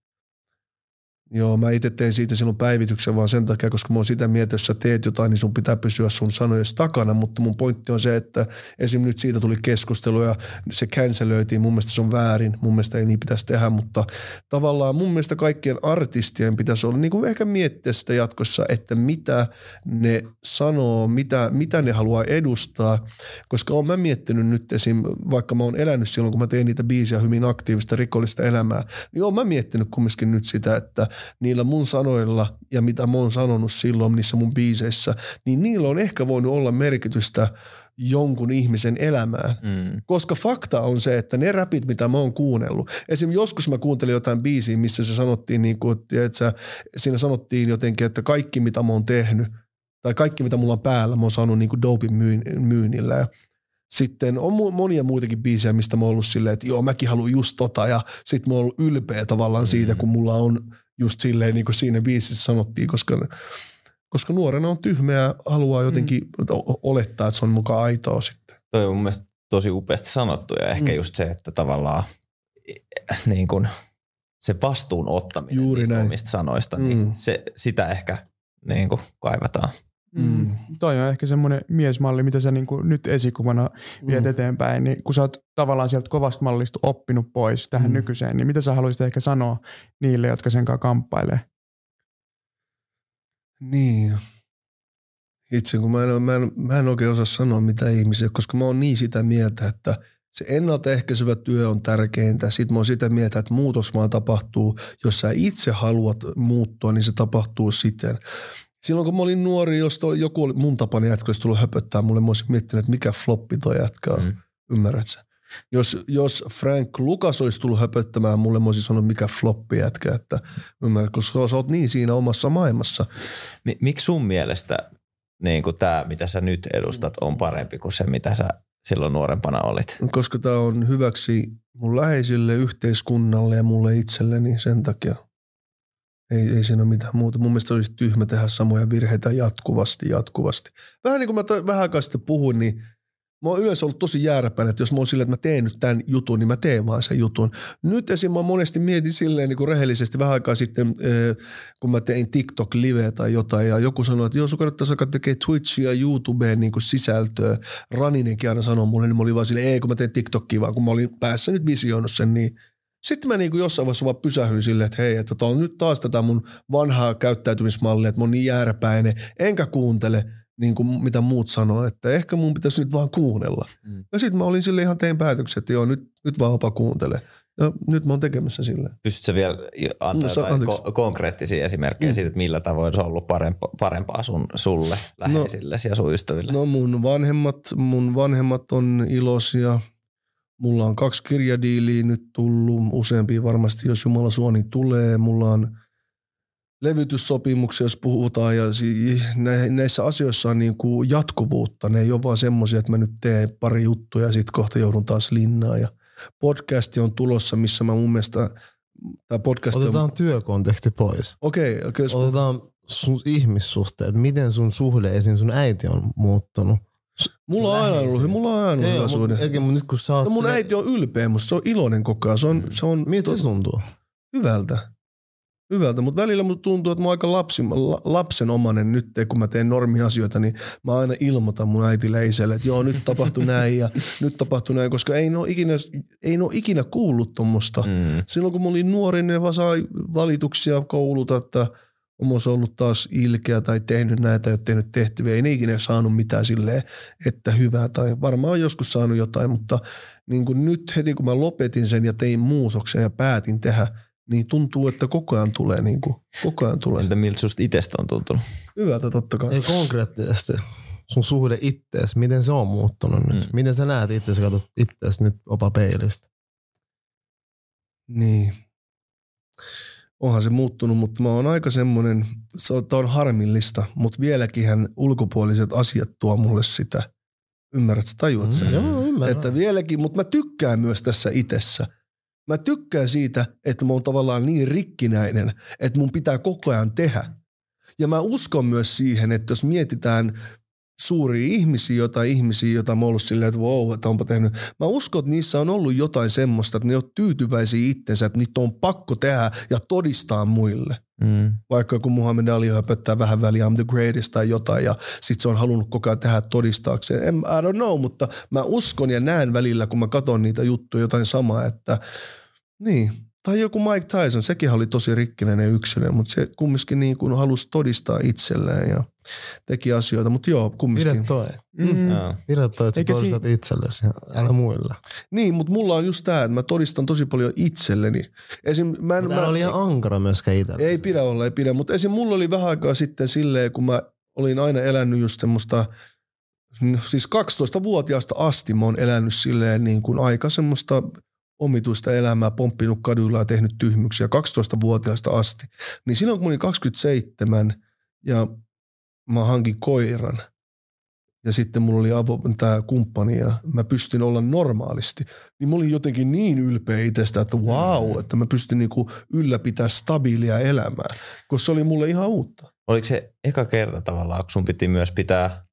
Joo, mä itse tein siitä silloin päivityksen vaan sen takia, koska mä oon sitä mieltä, jos sä teet jotain, niin sun pitää pysyä sun sanojen takana, mutta mun pointti on se, että esim. nyt siitä tuli keskustelu ja se cancelöitiin, mun mielestä se on väärin, mun mielestä ei niin pitäisi tehdä, mutta tavallaan mun mielestä kaikkien artistien pitäisi olla niin kuin ehkä miettiä sitä jatkossa, että mitä ne sanoo, mitä, mitä ne haluaa edustaa, koska oon mä miettinyt nyt esim. vaikka mä oon elänyt silloin, kun mä tein niitä biisiä hyvin aktiivista rikollista elämää, niin oon mä miettinyt kumminkin nyt sitä, että niillä mun sanoilla ja mitä mä oon sanonut silloin niissä mun biiseissä, niin niillä on ehkä voinut olla merkitystä jonkun ihmisen elämään. Mm. Koska fakta on se, että ne räpit, mitä mä oon kuunnellut, esim. joskus mä kuuntelin jotain biisiä, missä se sanottiin, niin kuin, että siinä sanottiin jotenkin, että kaikki mitä mä oon tehnyt, tai kaikki mitä mulla on päällä, mä oon saanut niin kuin dopin myynnillä. Ja sitten on monia muitakin biisejä, mistä mä oon ollut silleen, että joo, mäkin haluan just tota, ja sit mä oon ollut ylpeä tavallaan siitä, mm. kun mulla on just silleen niin kuin siinä biisissä sanottiin, koska, koska nuorena on tyhmä ja haluaa jotenkin mm. olettaa, että se on mukaan aitoa sitten. Toi on mun mielestä tosi upeasti sanottu ja ehkä mm. just se, että tavallaan niin kuin se vastuun ottaminen Juuri niistä näin. omista sanoista, niin mm. se, sitä ehkä niin kuin kaivataan. Mm. mm. Toi on ehkä semmoinen miesmalli, mitä sä niin nyt esikuvana viet mm. eteenpäin, niin kun sä oot tavallaan sieltä kovasta mallista oppinut pois tähän mm. nykyiseen, niin mitä sä haluaisit ehkä sanoa niille, jotka sen kanssa kamppailee? Niin. Itse kun mä en, mä, en, mä en oikein osaa sanoa mitä ihmisiä, koska mä oon niin sitä mieltä, että se ennaltaehkäisevä työ on tärkeintä. Sitten mä oon sitä mieltä, että muutos vaan tapahtuu. Jos sä itse haluat muuttua, niin se tapahtuu siten. Silloin kun mä olin nuori, jos joku oli mun tapani jätkä, olisi tullut höpöttää mulle, mä olisin miettinyt, että mikä floppi toi jätkä on. Mm. Ymmärrät sä? Jos, jos Frank Lukas olisi tullut höpöttämään mulle, mä olisin sanonut, mikä floppi jätkä, että ymmärrät, koska sä oot niin siinä omassa maailmassa. Miksi sun mielestä niin tämä, mitä sä nyt edustat, on parempi kuin se, mitä sä silloin nuorempana olit? Koska tämä on hyväksi mun läheisille, yhteiskunnalle ja mulle itselleni sen takia. Ei, ei siinä ole mitään muuta. Mun mielestä olisi tyhmä tehdä samoja virheitä jatkuvasti, jatkuvasti. Vähän niin kuin mä t- vähän aikaa sitten puhuin, niin mä oon yleensä ollut tosi jääräpäin, että jos mä oon silleen, että mä teen nyt tämän jutun, niin mä teen vaan sen jutun. Nyt esim. mä monesti mietin silleen niin kuin rehellisesti vähän aikaa sitten, kun mä tein TikTok-liveä tai jotain, ja joku sanoi, että joo, sun kannattaisi alkaa tekemään Twitchia YouTubeen niin kuin sisältöä. Raninenkin aina sanoi mulle, niin mä olin vaan silleen, ei kun mä teen TikTokia, vaan kun mä olin päässä nyt visioinut sen, niin – sitten mä niinku jossain vaiheessa vaan pysähyin silleen, että hei, että on nyt taas tätä mun vanhaa käyttäytymismallia, että mä oon niin jääräpäinen, enkä kuuntele niin kuin mitä muut sanoo, että ehkä mun pitäisi nyt vaan kuunnella. Mm. Ja sitten mä olin sille ihan tein päätöksen, että joo, nyt, nyt vaan opa kuuntele. Ja nyt mä oon tekemässä sille. Pystytkö vielä antaa no, jotain ko- konkreettisia esimerkkejä mm. siitä, että millä tavoin se on ollut parempaa, parempaa sun, sulle, läheisille no, ja sun ystäville? No mun vanhemmat, mun vanhemmat on iloisia – Mulla on kaksi kirjadiiliä nyt tullut, useampia varmasti, jos Jumala suoni tulee. Mulla on levytyssopimuksia, jos puhutaan, ja näissä asioissa on niin kuin jatkuvuutta. Ne ei ole vaan semmoisia, että mä nyt teen pari juttuja ja sitten kohta joudun taas linnaan. Ja podcasti on tulossa, missä mä mun mielestä tämä podcast Otetaan on... työkonteksti pois. Okei. Okay, okay, Otetaan sun ihmissuhteet. Miten sun suhde esim. sun äiti on muuttunut Mulla on aina ollut, mulla on aina ollut hyvä suhde. Eikä mun nyt kun sä oot no mun äiti on ylpeä musta, se on iloinen koko ajan. Se on, se on, Miltä se tuntuu? Hyvältä. Hyvältä, mutta välillä musta tuntuu, että mä oon aika lapsi, lapsenomainen nyt, kun mä teen normiasioita, niin mä aina ilmoitan mun äitille isälle, että joo, nyt tapahtui (laughs) näin ja nyt tapahtui näin, koska ei ne ole ikinä, ei ne ole ikinä kuullut tuommoista. Mm. Silloin kun mä olin nuori, ne vaan sai valituksia koululta, että on myös ollut taas ilkeä tai tehnyt näitä, ei ole tehnyt tehtäviä, ei ne ikinä saanut mitään silleen, että hyvää tai varmaan on joskus saanut jotain, mutta niin kuin nyt heti kun mä lopetin sen ja tein muutoksen ja päätin tehdä, niin tuntuu, että koko ajan tulee, niin kuin, koko ajan tulee. Entä miltä susta itestä on tuntunut? Hyvältä totta kai. Ei konkreettisesti. Sun suhde ittees, miten se on muuttunut nyt? Mm. Miten sä näet itseäsi, katsot itseäsi nyt opa peilistä? Niin. Onhan se muuttunut, mutta mä oon aika semmoinen, se on, on harmillista, mutta vieläkin hän ulkopuoliset asiat tuo mulle sitä. Ymmärrät, sä tajuat sen? Mm, joo, ymmärrän. Että vieläkin, mutta mä tykkään myös tässä itessä. Mä tykkään siitä, että mä oon tavallaan niin rikkinäinen, että mun pitää koko ajan tehdä. Ja mä uskon myös siihen, että jos mietitään suuria ihmisiä, jotain ihmisiä, joita mä ollut silleen, että wow, että onpa tehnyt. Mä uskon, että niissä on ollut jotain semmoista, että ne on tyytyväisiä itsensä, että niitä on pakko tehdä ja todistaa muille. Mm. Vaikka kun Muhammed Ali höpöttää vähän väliä I'm the greatest tai jotain ja sit se on halunnut koko ajan tehdä todistaakseen. En, I don't know, mutta mä uskon ja näen välillä, kun mä katson niitä juttuja jotain samaa, että niin. Tai joku Mike Tyson, sekin oli tosi rikkinäinen yksilö, mutta se kumminkin niin kuin halusi todistaa itselleen ja teki asioita. Mutta joo, kumminkin. Pidä toi. Mm. Joo. Pidä toi, että sä Eikä si- todistat itsellesi, älä muille. Niin, mutta mulla on just tää, että mä todistan tosi paljon itselleni. Esim, mä en, mä, oli ihan ankara myöskään itselle. Ei pidä olla, ei pidä. Mutta esim. mulla oli vähän aikaa sitten silleen, kun mä olin aina elänyt just semmoista, no siis 12-vuotiaasta asti mä oon elänyt silleen niin kuin aika semmoista omituista elämää, pomppinut kaduilla ja tehnyt tyhmyksiä 12-vuotiaasta asti. Niin silloin kun mä olin 27 ja mä hankin koiran ja sitten mulla oli avo, tämä kumppani ja mä pystyn olla normaalisti, niin mä olin jotenkin niin ylpeä itsestä, että wow, että mä pystyn niinku ylläpitää stabiilia elämää, koska se oli mulle ihan uutta. Oliko se eka kerta tavallaan, kun sun piti myös pitää,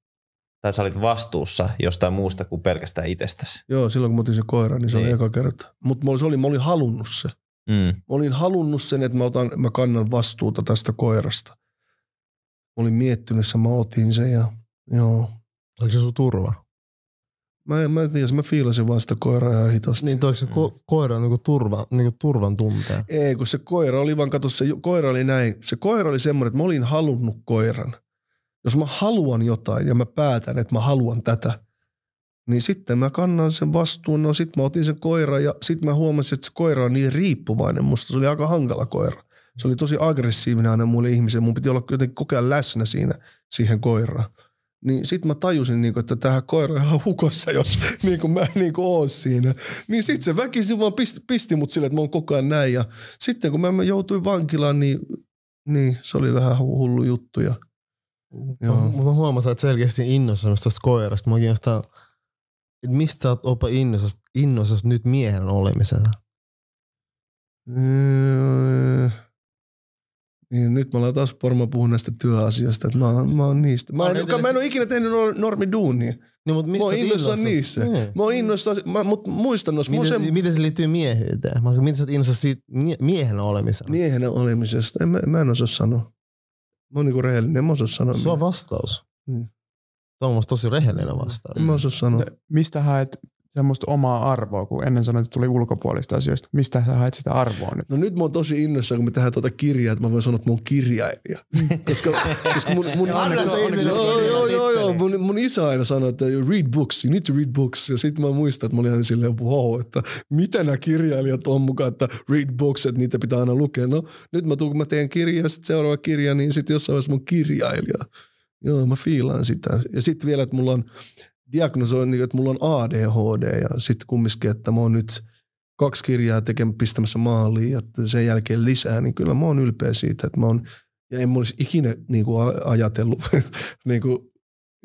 tai sä olit vastuussa jostain muusta kuin pelkästään itsestäsi? Joo, silloin kun mä otin sen koiran, niin se niin. oli eka kerta. Mutta se oli, mä olin halunnut se. Mm. Mä olin halunnut sen, että mä, otan, mä kannan vastuuta tästä koirasta. Mä olin miettinyt sen, mä otin sen ja joo. Oliko se sun turva? Mä, en- mä en tiedä, mä fiilasin vaan sitä koiraa ihan hitosti. Niin toiko se ko- koira niinku turva, niinku turvan tunteen? Ei, kun se koira oli vaan, kato, se koira oli näin. Se koira oli semmoinen, että mä olin halunnut koiran. Jos mä haluan jotain ja mä päätän, että mä haluan tätä, niin sitten mä kannan sen vastuun. No sit mä otin sen koiran ja sit mä huomasin, että se koira on niin riippuvainen. Musta se oli aika hankala koira. Se oli tosi aggressiivinen aina mulle ihmisen. Mun piti olla jotenkin koko ajan läsnä siinä, siihen koiraan. Niin sit mä tajusin, niinku, että tähän koira on ihan hukossa, jos (laughs) niinku mä en niinku oo siinä. Niin sit se väkisin vaan pisti, pisti mut sille, että mä oon koko ajan näin. Ja sitten kun mä mä joutuin vankilaan, niin, niin se oli vähän hu- hullu juttu. Ja, Joo. Mutta mä huomasin, että selkeästi innossa tuosta koirasta. Mä kiinnostaa, että mistä sä oot opa innossa, innossa nyt miehen olemisesta? Öö, niin, nyt mä ollaan taas varmaan puhun näistä työasioista, että mä, oon- mä oon niistä. Mä en, Okei, mä en ole ikinä tehnyt nor- normiduunia. Niin, mutta mistä Mä oon innoissaan niissä. Niin. Mä oon innoissaan, mä, mut muistan noissa, on Miten, se miten se liittyy miehyyteen? Mä oon, miten sä oot innossa siitä mie- miehen olemisesta? miehenä olemisesta. En, mä, mä en osaa sanoa. Mä oon niinku rehellinen, en mä osaa sanoa. Se on vastaus. Mm. Se on musta tosi rehellinen vastaus. En mä osaa sanoa. Mistä haet semmoista omaa arvoa, kun ennen sanoit, että tuli ulkopuolista asioista. Mistä sä haet sitä arvoa nyt? No nyt mä oon tosi innossa, kun me tehdään tuota kirjaa, että mä voin sanoa, että mä oon kirjailija. (laughs) koska, koska mun, mun, joo, joo, joo, joo, titteli. mun, mun isä aina sanoi, että you read books, you need to read books. Ja sitten mä muistan, että mä olin aina silleen, wow, että mitä nämä kirjailijat on mukaan, että read books, että niitä pitää aina lukea. No nyt mä tuun, kun mä teen kirjaa, sitten seuraava kirja, niin sitten jossain vaiheessa mun kirjailija. Joo, mä fiilaan sitä. Ja sitten vielä, että mulla on diagnosointi, että mulla on ADHD ja sitten kumminkin, että mä oon nyt kaksi kirjaa tekemään pistämässä maaliin ja sen jälkeen lisää, niin kyllä mä oon ylpeä siitä, että mä oon, ja en mä olisi ikinä niin kuin ajatellut, (laughs) niin kuin,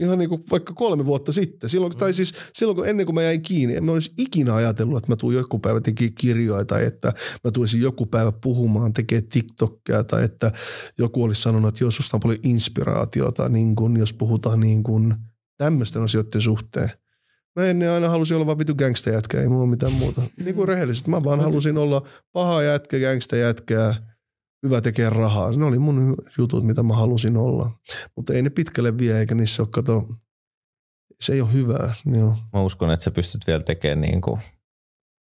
ihan niin kuin vaikka kolme vuotta sitten, silloin, tai siis silloin kun ennen kuin mä jäin kiinni, en mä olisi ikinä ajatellut, että mä tuun joku päivä tekemään kirjoja tai että mä tulisin joku päivä puhumaan, tekee TikTokia tai että joku olisi sanonut, että jos susta on paljon inspiraatiota, niin kuin, jos puhutaan niin kuin tämmöisten asioiden suhteen. Mä ennen aina halusin olla vaan vitu gangsta jätkä, ei mulla mitään muuta. Niin kuin rehellisesti, mä vaan halusin olla paha jätkä, gangsta jätkää, hyvä tekee rahaa. Ne oli mun jutut, mitä mä halusin olla. Mutta ei ne pitkälle vie, eikä niissä ole, kato, se ei ole hyvää. Joo. Mä uskon, että sä pystyt vielä tekemään niin kuin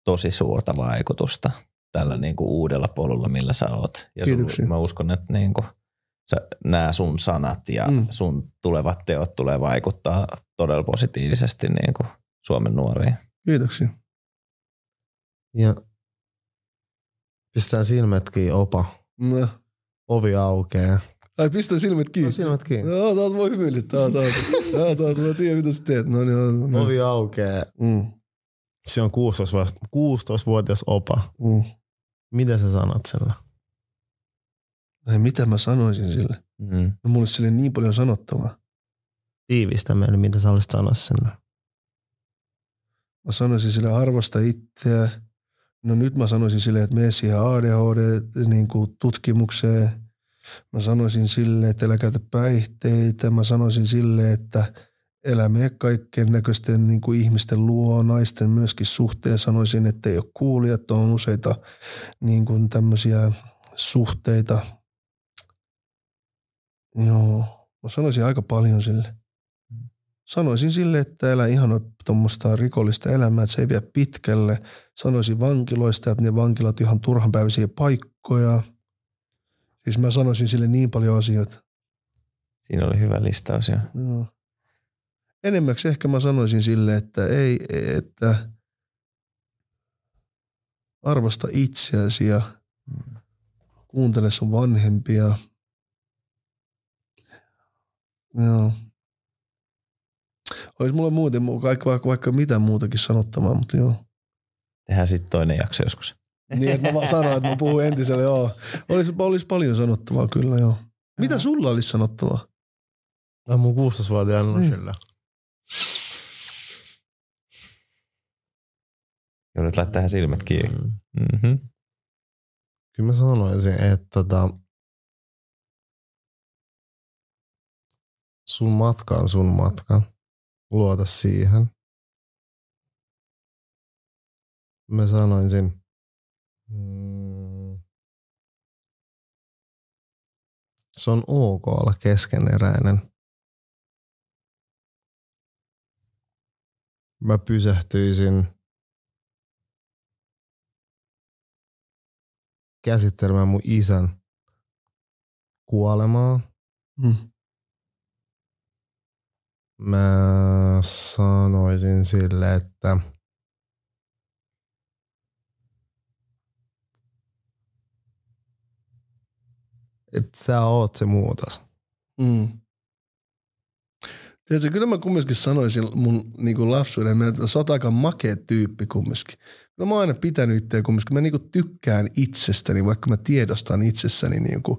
tosi suurta vaikutusta tällä niin kuin uudella polulla, millä sä oot. Ja Kiitoksia. Sulla, mä uskon, että niin kuin sä, nämä sun sanat ja Mm. sun tulevat teot tulee vaikuttaa todella positiivisesti niin kuin Suomen nuoriin. Kiitoksia. Ja pistää silmät kiinni opa. No. Ovi aukeaa. Ai pistä silmät kiinni. No, silmät kiinni. Joo, taat voi hymyilyttää. Taat, taat, taat, mä tiedän mitä sä teet. No niin, no, no. Ovi aukeaa. Mm, Se on 16 vasta- 16-vuotias opa. mm. Mitä sä sanot sillä? Ai, mitä mä sanoisin sille? Mm. No, mulla olisi sille niin paljon sanottavaa. Tiivistä meille, mitä sä olisit sanoa sinne. Mä sanoisin sille arvosta itseä. No nyt mä sanoisin sille, että mene siihen ADHD-tutkimukseen. niin Mä sanoisin sille, että älä käytä päihteitä. Mä sanoisin sille, että elä mene kaikkien näköisten niin kuin ihmisten luo, naisten myöskin suhteen. Sanoisin, että ei ole kuulijat, on useita niin kuin tämmöisiä suhteita. Joo, mä sanoisin aika paljon sille. Sanoisin sille, että älä ihan tuommoista rikollista elämää, että se ei vie pitkälle. Sanoisin vankiloista, että ne vankilat ihan turhanpäiväisiä paikkoja. Siis mä sanoisin sille niin paljon asioita. Siinä oli hyvä listaus jo. Joo. Enemmäksi ehkä mä sanoisin sille, että ei, että arvosta itseäsi ja kuuntele sun vanhempia. Joo. Olisi mulla muuten mu- vaikka, vaikka, vaikka mitä muutakin sanottavaa, mutta joo. Tehdään sitten toinen jakso joskus. Niin, että mä vaan sanoin, että mä puhun entiselle, joo. Olisi, olisi paljon sanottavaa kyllä, joo. Mitä sulla olisi sanottavaa? Ai mun 16-vuotiaana Niin. kyllä. Joudut laittaa silmät kiinni. Mm. Mm-hmm. Kyllä mä sanoisin, että tota, sun matka on sun matka. Luota siihen. Mä sanoisin, mm, se on ok olla keskeneräinen. Mä pysähtyisin käsittelemään mun isän kuolemaa. Hmm. Mä sanoisin sille, että että sä oot se muutos. Mm. Tiedätkö, kyllä mä kumminkin sanoisin mun niin lapsuuden, että sä oot aika makea tyyppi kumminkin. No mä oon aina pitänyt itseä kumminkin. Mä niin tykkään itsestäni, vaikka mä tiedostan itsessäni. Kuin,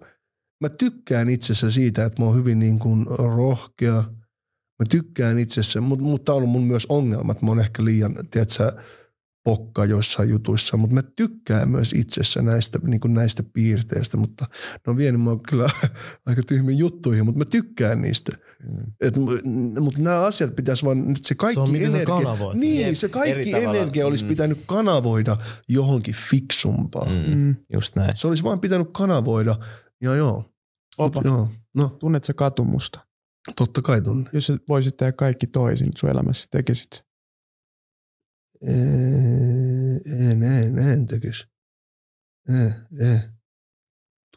mä tykkään itsessä siitä, että mä oon hyvin kuin rohkea. Mä tykkään itsessä, mutta, mutta on ollut mun myös ongelma, että mä oon ehkä liian, tiedätkö, pokka joissain jutuissa, mutta mä tykkään myös itsessä näistä, niin kuin näistä piirteistä, mutta ne on vienyt mua kyllä (laughs) aika tyhmiin juttuihin, mutta mä tykkään niistä. Mm. Et, mutta nämä asiat pitäisi vaan, nyt se kaikki Se energia, niin, Jep, se eri kaikki tavalla. energia olisi Mm. pitänyt kanavoida johonkin fiksumpaan. Mm. Mm. Just näin. Se olisi vaan pitänyt kanavoida, ja joo. Mut Opa, joo. No, tunnet sä katumusta? Totta kai tunne. Jos sä voisit tehdä kaikki toisin sun elämässä, tekisit. En, en, en tekisi. Ei, ei.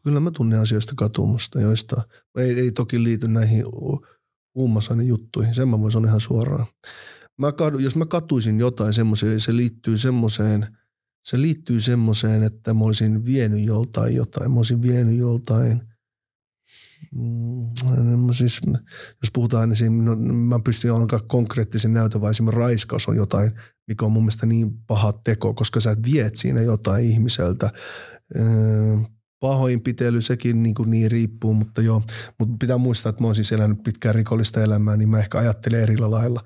Kyllä mä tunnen asioista katumusta, joista ei, ei toki liity näihin huumausaineiden juttuihin. Sen mä voin sanoa ihan suoraan. Mä kadu, jos mä katuisin jotain semmoiseen, se liittyy semmoiseen, se liittyy semmoiseen, että mä olisin vienyt joltain jotain. Mä olisin vienyt joltain, Mm, mä siis, jos puhutaan, niin siinä, no, mä pystyn alkaa konkreettisen näytön, vaan esimerkiksi raiskaus on jotain, mikä on mun mielestä niin paha teko, koska sä viet siinä jotain ihmiseltä. Öö, pahoinpitely, sekin niin, kuin niin riippuu, mutta joo, mutta pitää muistaa, että mä oon siis elänyt pitkään rikollista elämää, niin mä ehkä ajattelen eri lailla.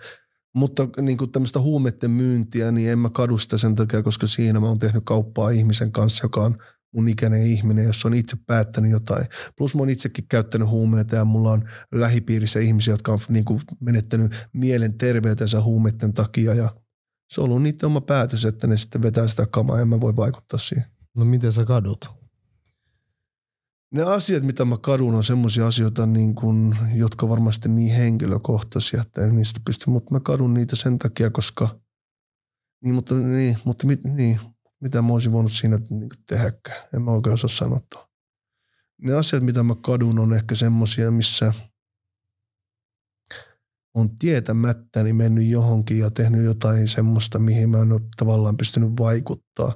Mutta niin kuin tämmöistä huumeiden myyntiä, niin en mä kadu sitä sen takia, koska siinä mä oon tehnyt kauppaa ihmisen kanssa, joka on mun ikäinen ihminen, jos on itse päättänyt jotain. Plus mä oon itsekin käyttänyt huumeita ja mulla on lähipiirissä ihmisiä, jotka on niin kuin menettänyt mielenterveytensä huumeiden takia ja se on ollut niiden oma päätös, että ne sitten vetää sitä kamaa ja mä voin vaikuttaa siihen. No miten sä kadut? Ne asiat, mitä mä kadun, on semmoisia asioita, niin kuin, jotka varmasti niin henkilökohtaisia, että en niistä pysty, mutta mä kadun niitä sen takia, koska niin, mutta, niin, mutta niin, mitä mä olisin voinut siinä niin tehdäkään. En mä oikein osaa sanoa ne asiat, mitä mä kadun, on ehkä semmosia, missä on tietämättäni mennyt johonkin ja tehnyt jotain semmoista, mihin mä en ole tavallaan pystynyt vaikuttaa.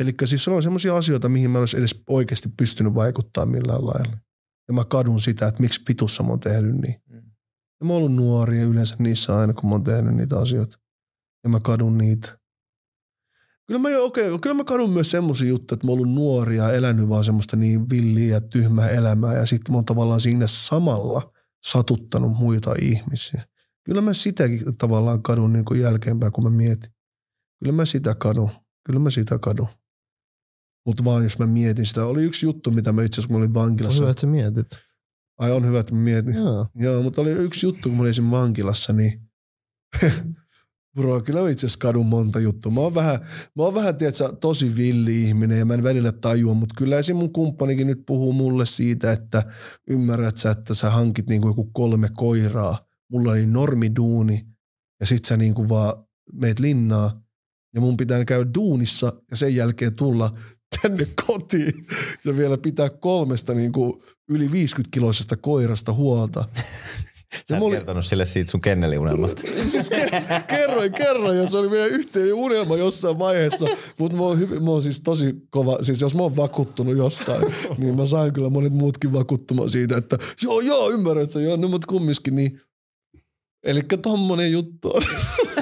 Eli siis on semmoisia asioita, mihin mä en olisi edes oikeasti pystynyt vaikuttaa millään lailla. Ja mä kadun sitä, että miksi vitussa mä oon tehnyt niin. Mm. Ja mä oon ollut nuori ja yleensä niissä aina, kun mä oon tehnyt niitä asioita. Ja mä kadun niitä. Kyllä mä, okei, kyllä mä kadun myös semmoisia juttuja, että mä oon ollut nuori ja elänyt vaan semmoista niin villiä ja tyhmää elämää. Ja sitten mä oon tavallaan siinä samalla satuttanut muita ihmisiä. Kyllä mä sitäkin tavallaan kadun niin kuin jälkeenpäin, kun mä mietin. Kyllä mä sitä kadun. Kyllä mä sitä kadun. Mutta vaan jos mä mietin sitä. Oli yksi juttu, mitä mä itse asiassa, kun mä olin Se on vankilassa. hyvä, että sä mietit. Ai on hyvä, että mä mietin. Joo. Joo, mutta oli yksi juttu, kun mä olin siinä vankilassa, niin (laughs) Bro, kyllä itse asiassa kadun monta juttua. Mä oon vähän, mä oon vähän tiedätkö, tosi villi ihminen ja mä en välillä tajua, mutta kyllä esim. mun kumppanikin nyt puhuu mulle siitä, että ymmärrät sä, että sä hankit niinku joku kolme koiraa. Mulla oli normiduuni ja sit sä niinku vaan meet linnaa ja mun pitää käydä duunissa ja sen jälkeen tulla tänne kotiin ja vielä pitää kolmesta niinku yli 50 kiloisesta koirasta huolta. Sä et oli- kertonut sille siitä sun kenneliunelmasta. (laughs) siis ke- kerroin, kerroin, ja se oli meidän yhteinen unelma jossain vaiheessa. Mutta mä, oon hyvin- mä oon siis tosi kova, siis jos mä oon vakuuttunut jostain, niin mä saan kyllä monet muutkin vakuuttumaan siitä, että joo, joo, ymmärrät sä, joo, no mut kumminkin niin. Eli tommonen juttu on.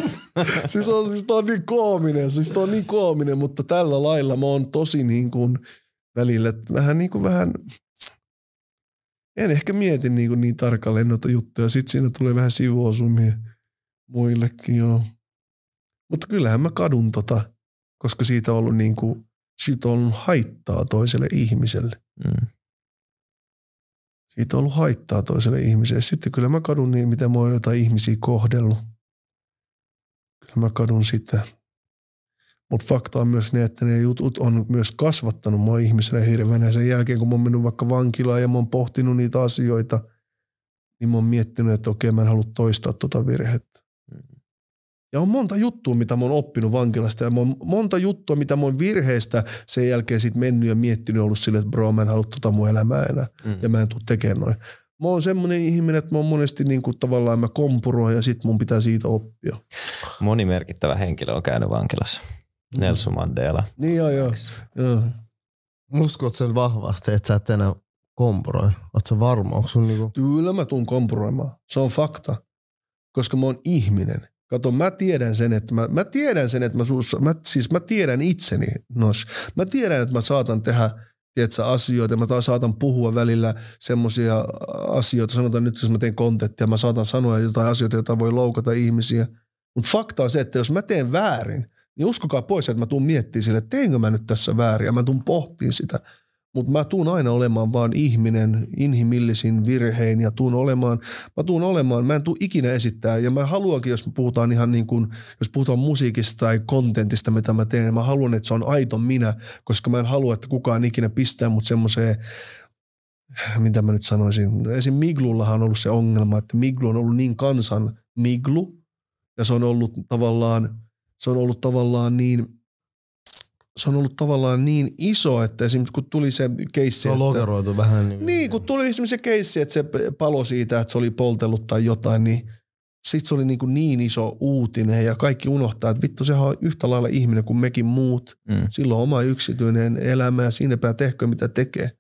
(laughs) siis on, siis on niin koominen, siis on niin koominen, mutta tällä lailla mä oon tosi niin kuin välillä, vähän niin kuin vähän, en ehkä mieti niin, kuin niin tarkalleen noita juttuja. Sitten siinä tulee vähän sivuosumia muillekin, joo. Mutta kyllähän mä kadun tota, koska siitä on ollut niin kuin, siitä on ollut haittaa toiselle ihmiselle. Mm. Siitä on ollut haittaa toiselle ihmiselle. Sitten kyllä mä kadun niin, miten mä oon jotain ihmisiä kohdellut. Kyllä mä kadun sitä. Mutta fakta on myös ne, että ne jutut on myös kasvattanut mua ihmisenä hirveänä. Sen jälkeen, kun mä oon mennyt vaikka vankilaan ja mä oon pohtinut niitä asioita, niin mä oon miettinyt, että okei, mä en halua toistaa tota virhettä. Ja on monta juttua, mitä mä oon oppinut vankilasta ja mä oon monta juttua, mitä mä oon virheistä sen jälkeen sit mennyt ja miettinyt ollut silleen, että bro, mä en halua tota mun elämää enää Mm. ja mä en tuu tekemään noin. Mä oon semmonen ihminen, että mä oon monesti niin kuin tavallaan mä kompuroin ja sit mun pitää siitä oppia. Moni merkittävä henkilö on käynyt vankilassa. Nelson Mandela. Niin joo, joo. joo. Uskot sen vahvasti, että sä et enää komporoi. Oot sä varma? Onko sun niinku... Kyllä mä tuun kompuroimaan. Se on fakta. Koska mä oon ihminen. Kato, mä tiedän sen, että mä, mä tiedän sen, että mä, suussa, mä, siis mä tiedän itseni, nos. Mä tiedän, että mä saatan tehdä tiedätkö, asioita, mä taas saatan puhua välillä semmoisia asioita, sanotaan nyt, jos mä teen kontenttia, mä saatan sanoa jotain asioita, joita voi loukata ihmisiä. Mutta fakta on se, että jos mä teen väärin, niin uskokaa pois, että mä tuun miettimään sille, että teenkö mä nyt tässä väärin, mä tuun pohtiin sitä. Mutta mä tuun aina olemaan vaan ihminen inhimillisin virhein ja tuun olemaan, mä tuun olemaan, mä en tuu ikinä esittää ja mä haluankin, jos puhutaan ihan niin kuin, jos puhutaan musiikista tai kontentista, mitä mä teen, mä haluan, että se on aito minä, koska mä en halua, että kukaan ikinä pistää mut semmoiseen, mitä mä nyt sanoisin, esim. Miglullahan on ollut se ongelma, että Miglu on ollut niin kansan Miglu ja se on ollut tavallaan, se on ollut tavallaan niin, se on ollut tavallaan niin iso, että esimerkiksi kun tuli se keissi, Se on että- lokeroitu vähän niin niin, kun tuli esimerkiksi se keissi, että se palo siitä, että se oli poltellut tai jotain, niin sit se oli niin, kuin niin iso uutinen ja kaikki unohtaa, että vittu sehän on yhtä lailla ihminen kuin mekin muut. Mm. Sillä on oma yksityinen elämä ja siinäpä tehkö mitä tekee.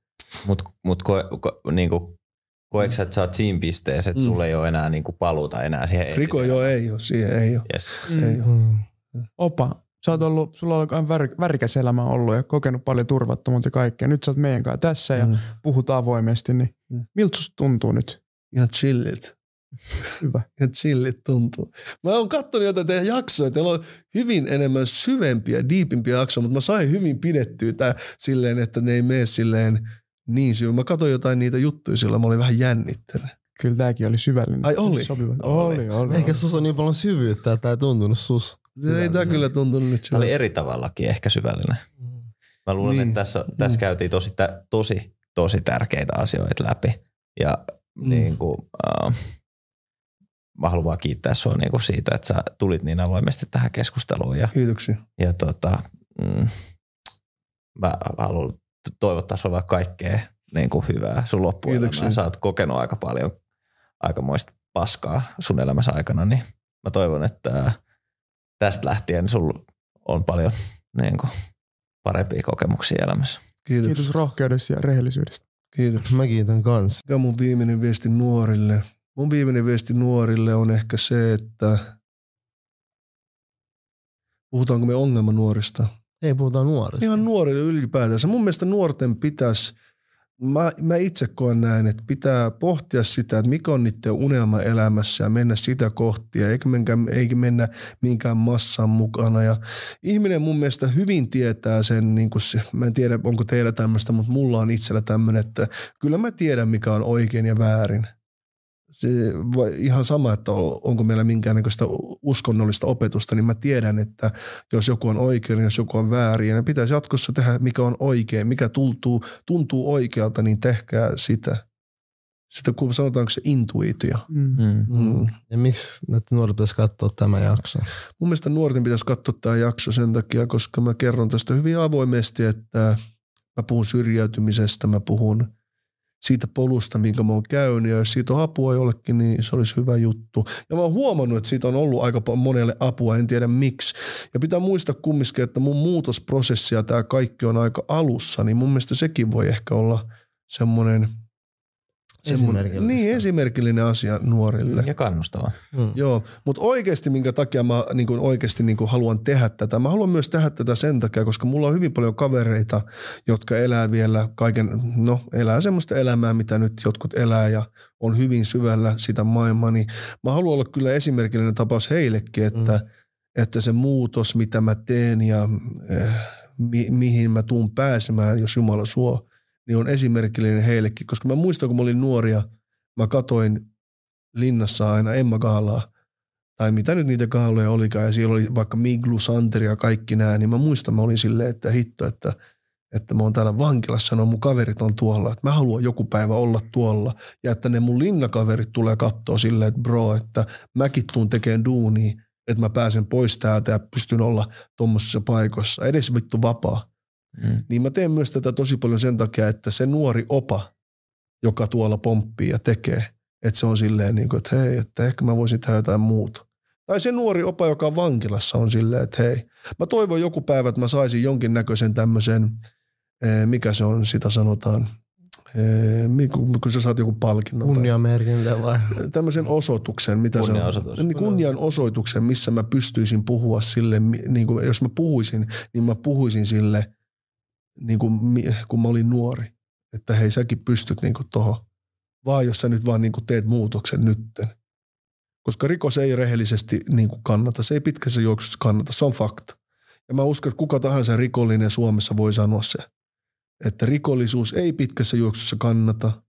Mutta mut koe, ko, niinku, koetko sä, että sä oot siinä pisteessä, että Mm. sulla ei ole enää niinku paluuta enää siihen Riko jo ei ole, siihen ei ole. Yes. Ei ole. Opa, sä oot ollut, sulla on vär, värikäs elämä ollut ja kokenut paljon turvattomuutta ja kaikkea. Nyt sä oot meidän kanssa tässä ja Mm. puhutaan avoimesti, niin Mm. miltä susta tuntuu nyt? Ihan chillit. (laughs) Hyvä. Ihan chillit tuntuu. Mä oon katsonut jotain teidän jaksoja. Teillä on hyvin enemmän syvempiä, diipimpiä jaksoja, mutta mä sain hyvin pidettyä tää silleen, että ne ei mene silleen niin syvä. Mä katsoin jotain niitä juttuja silloin, mä olin vähän jännittänyt. Kyllä tääkin oli syvällinen. Ai oli? Sopiva. Oli. Oli, oli. Ehkä sus on niin paljon syvyyttä, että tää ei tuntunut sus. Se ei tää kyllä tuntunut nyt Tämä oli eri tavallakin ehkä syvällinen. Mä luulen, Niin. että tässä, tässä Mm. käytiin tosi, tosi, tosi tärkeitä asioita läpi. Ja Mm. niin kuin, äh, mä haluan vaan kiittää sua niin kuin siitä, että sä tulit niin avoimesti tähän keskusteluun. Ja, Kiitoksia. ja tota, mm, mä haluan toivottaa sulle kaikkea niin kuin hyvää sun. Kiitoksia. Sä oot kokenut aika paljon aikamoista paskaa sun elämässä aikana, niin mä toivon, että tästä lähtien sulla on paljon niin kuin, parempia kokemuksia elämässä. Kiitos. Kiitos rohkeudesta ja rehellisyydestä. Kiitos. Mä kiitän kans. Mikä mun viimeinen viesti nuorille? Mun viimeinen viesti nuorille on ehkä se, että puhutaanko me ongelmanuorista? Ei puhuta nuorista. Ihan nuorille ylipäätänsä. Mun mielestä nuorten pitäisi, mä, mä itse koen näin, että pitää pohtia sitä, että mikä on niiden unelma elämässä ja mennä sitä kohti ja eikä, mennä, eikä mennä minkään massan mukana. Ja ihminen mun mielestä hyvin tietää sen, niin kuin se, mä en tiedä onko teillä tämmöistä, mutta mulla on itsellä tämmöinen, että kyllä mä tiedän mikä on oikein ja väärin. Se, vai ihan sama, että on- onko meillä minkäännäköistä uskonnollista opetusta, niin mä tiedän, että jos joku on oikein, jos joku on väärin. Ja pitäisi jatkossa tehdä, mikä on oikein, mikä tuntuu, tuntuu oikealta, niin tehkää sitä. Sitä kun sanotaanko se intuitio. Mm. Mm. Mm. Ja miksi näitä nuoret pitäisi katsoa tämä jakso? Mun mielestä nuorten pitäisi katsoa tämä jakso sen takia, koska mä kerron tästä hyvin avoimesti, että mä puhun syrjäytymisestä, mä puhun siitä polusta, minkä mä oon käynyt, ja jos siitä on apua jollekin, niin se olisi hyvä juttu. Ja mä oon huomannut, että siitä on ollut aika monelle apua, en tiedä miksi. Ja pitää muistaa kumminkin, että mun muutosprosessi ja tämä kaikki on aika alussa, niin mun mielestä sekin voi ehkä olla semmoinen Esimerkillistä. Niin, esimerkillinen asia nuorille. Ja kannustava. Mm. Joo, mutta oikeasti minkä takia mä niin kuin oikeasti niin kuin haluan tehdä tätä. Mä haluan myös tehdä tätä sen takia, koska mulla on hyvin paljon kavereita, jotka elää vielä kaiken, no elää semmoista elämää, mitä nyt jotkut elää ja on hyvin syvällä sitä maailmaa. Niin mä haluan olla kyllä esimerkillinen tapaus heillekin, että, mm. että se muutos, mitä mä teen ja eh, mi, mihin mä tuun pääsemään, jos Jumala suo, niin on esimerkillinen heillekin. Koska mä muistan, kun mä olin nuoria, mä katoin linnassa aina Emma Gaalaa, tai mitä nyt niitä gaaloja olikaan, ja siellä oli vaikka Miglu, Santeri ja kaikki nämä, niin mä muistan, mä olin silleen, että hitto, että, että mä oon täällä vankilassa, no mun kaverit on tuolla, että mä haluan joku päivä olla tuolla, ja että ne mun linnakaverit tulee katsoa silleen, että bro, että mäkin tuun tekemään duunia, että mä pääsen pois täältä ja pystyn olla tuommoisessa paikoissa, edes vittu vapaa. Mm. Niin mä teen myös tätä tosi paljon sen takia, että se nuori opa, joka tuolla pomppii ja tekee, että se on silleen niin kuin, että hei, että ehkä mä voisin tehdä jotain muuta. Tai se nuori opa, joka on vankilassa on silleen, että hei, mä toivon joku päivä, että mä saisin jonkinnäköisen tämmöisen, eh, mikä se on, sitä sanotaan, eh, kun sä saat joku palkinnon. Kunniamerkintä vai? tämmöisen osoituksen, mitä se on. Niin kunnian osoituksen, missä mä pystyisin puhua sille, niin kuin, jos mä puhuisin, niin mä puhuisin sille, niin kuin, kun mä olin nuori. Että hei, säkin pystyt niin kuin tohon. Vaan jos sä nyt vaan niin kuin teet muutoksen nytten. Koska rikos ei rehellisesti niin kuin kannata. Se ei pitkässä juoksussa kannata. Se on fakta. Ja mä uskon, että kuka tahansa rikollinen Suomessa voi sanoa se. Että rikollisuus ei pitkässä juoksussa kannata.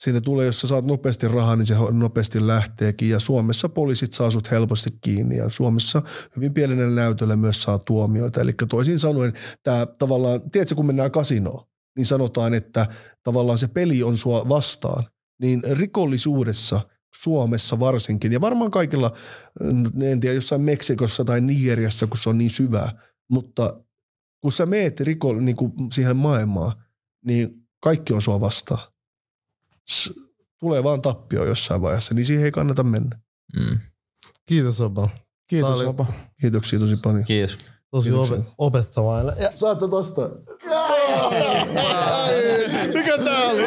Siinä tulee, jos sä saat nopeasti rahaa, niin se nopeasti lähteekin. Ja Suomessa poliisit saa sut helposti kiinni. Ja Suomessa hyvin pienellä näytöllä myös saa tuomioita. Eli toisin sanoen, tämä tavallaan, tiedätkö kun mennään kasinoon, niin sanotaan, että tavallaan se peli on sua vastaan. Niin rikollisuudessa Suomessa varsinkin, ja varmaan kaikilla, en tiedä, jossain Meksikossa tai Nigeriassa, kun se on niin syvää, mutta kun sä meet riko, niin kuin siihen maailmaan, niin kaikki on sua vastaan. Tulee vaan tappio jossain vaiheessa, niin siihen ei kannata mennä. Mm. Kiitos Opa. Kiitos oli- Opa. Kiitoksia tosi paljon. Kiitos. Tosi opet- opettavainen. Ja Saat sä tosta? mikä tää oli?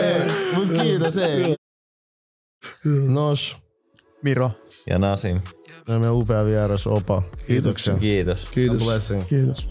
Ei, mut kiitos, ei. Nos, Miro. Ja Nasim. meidän upea vieras Opa. Kiitoksia. Kiitos. Kiitos. Kiitos.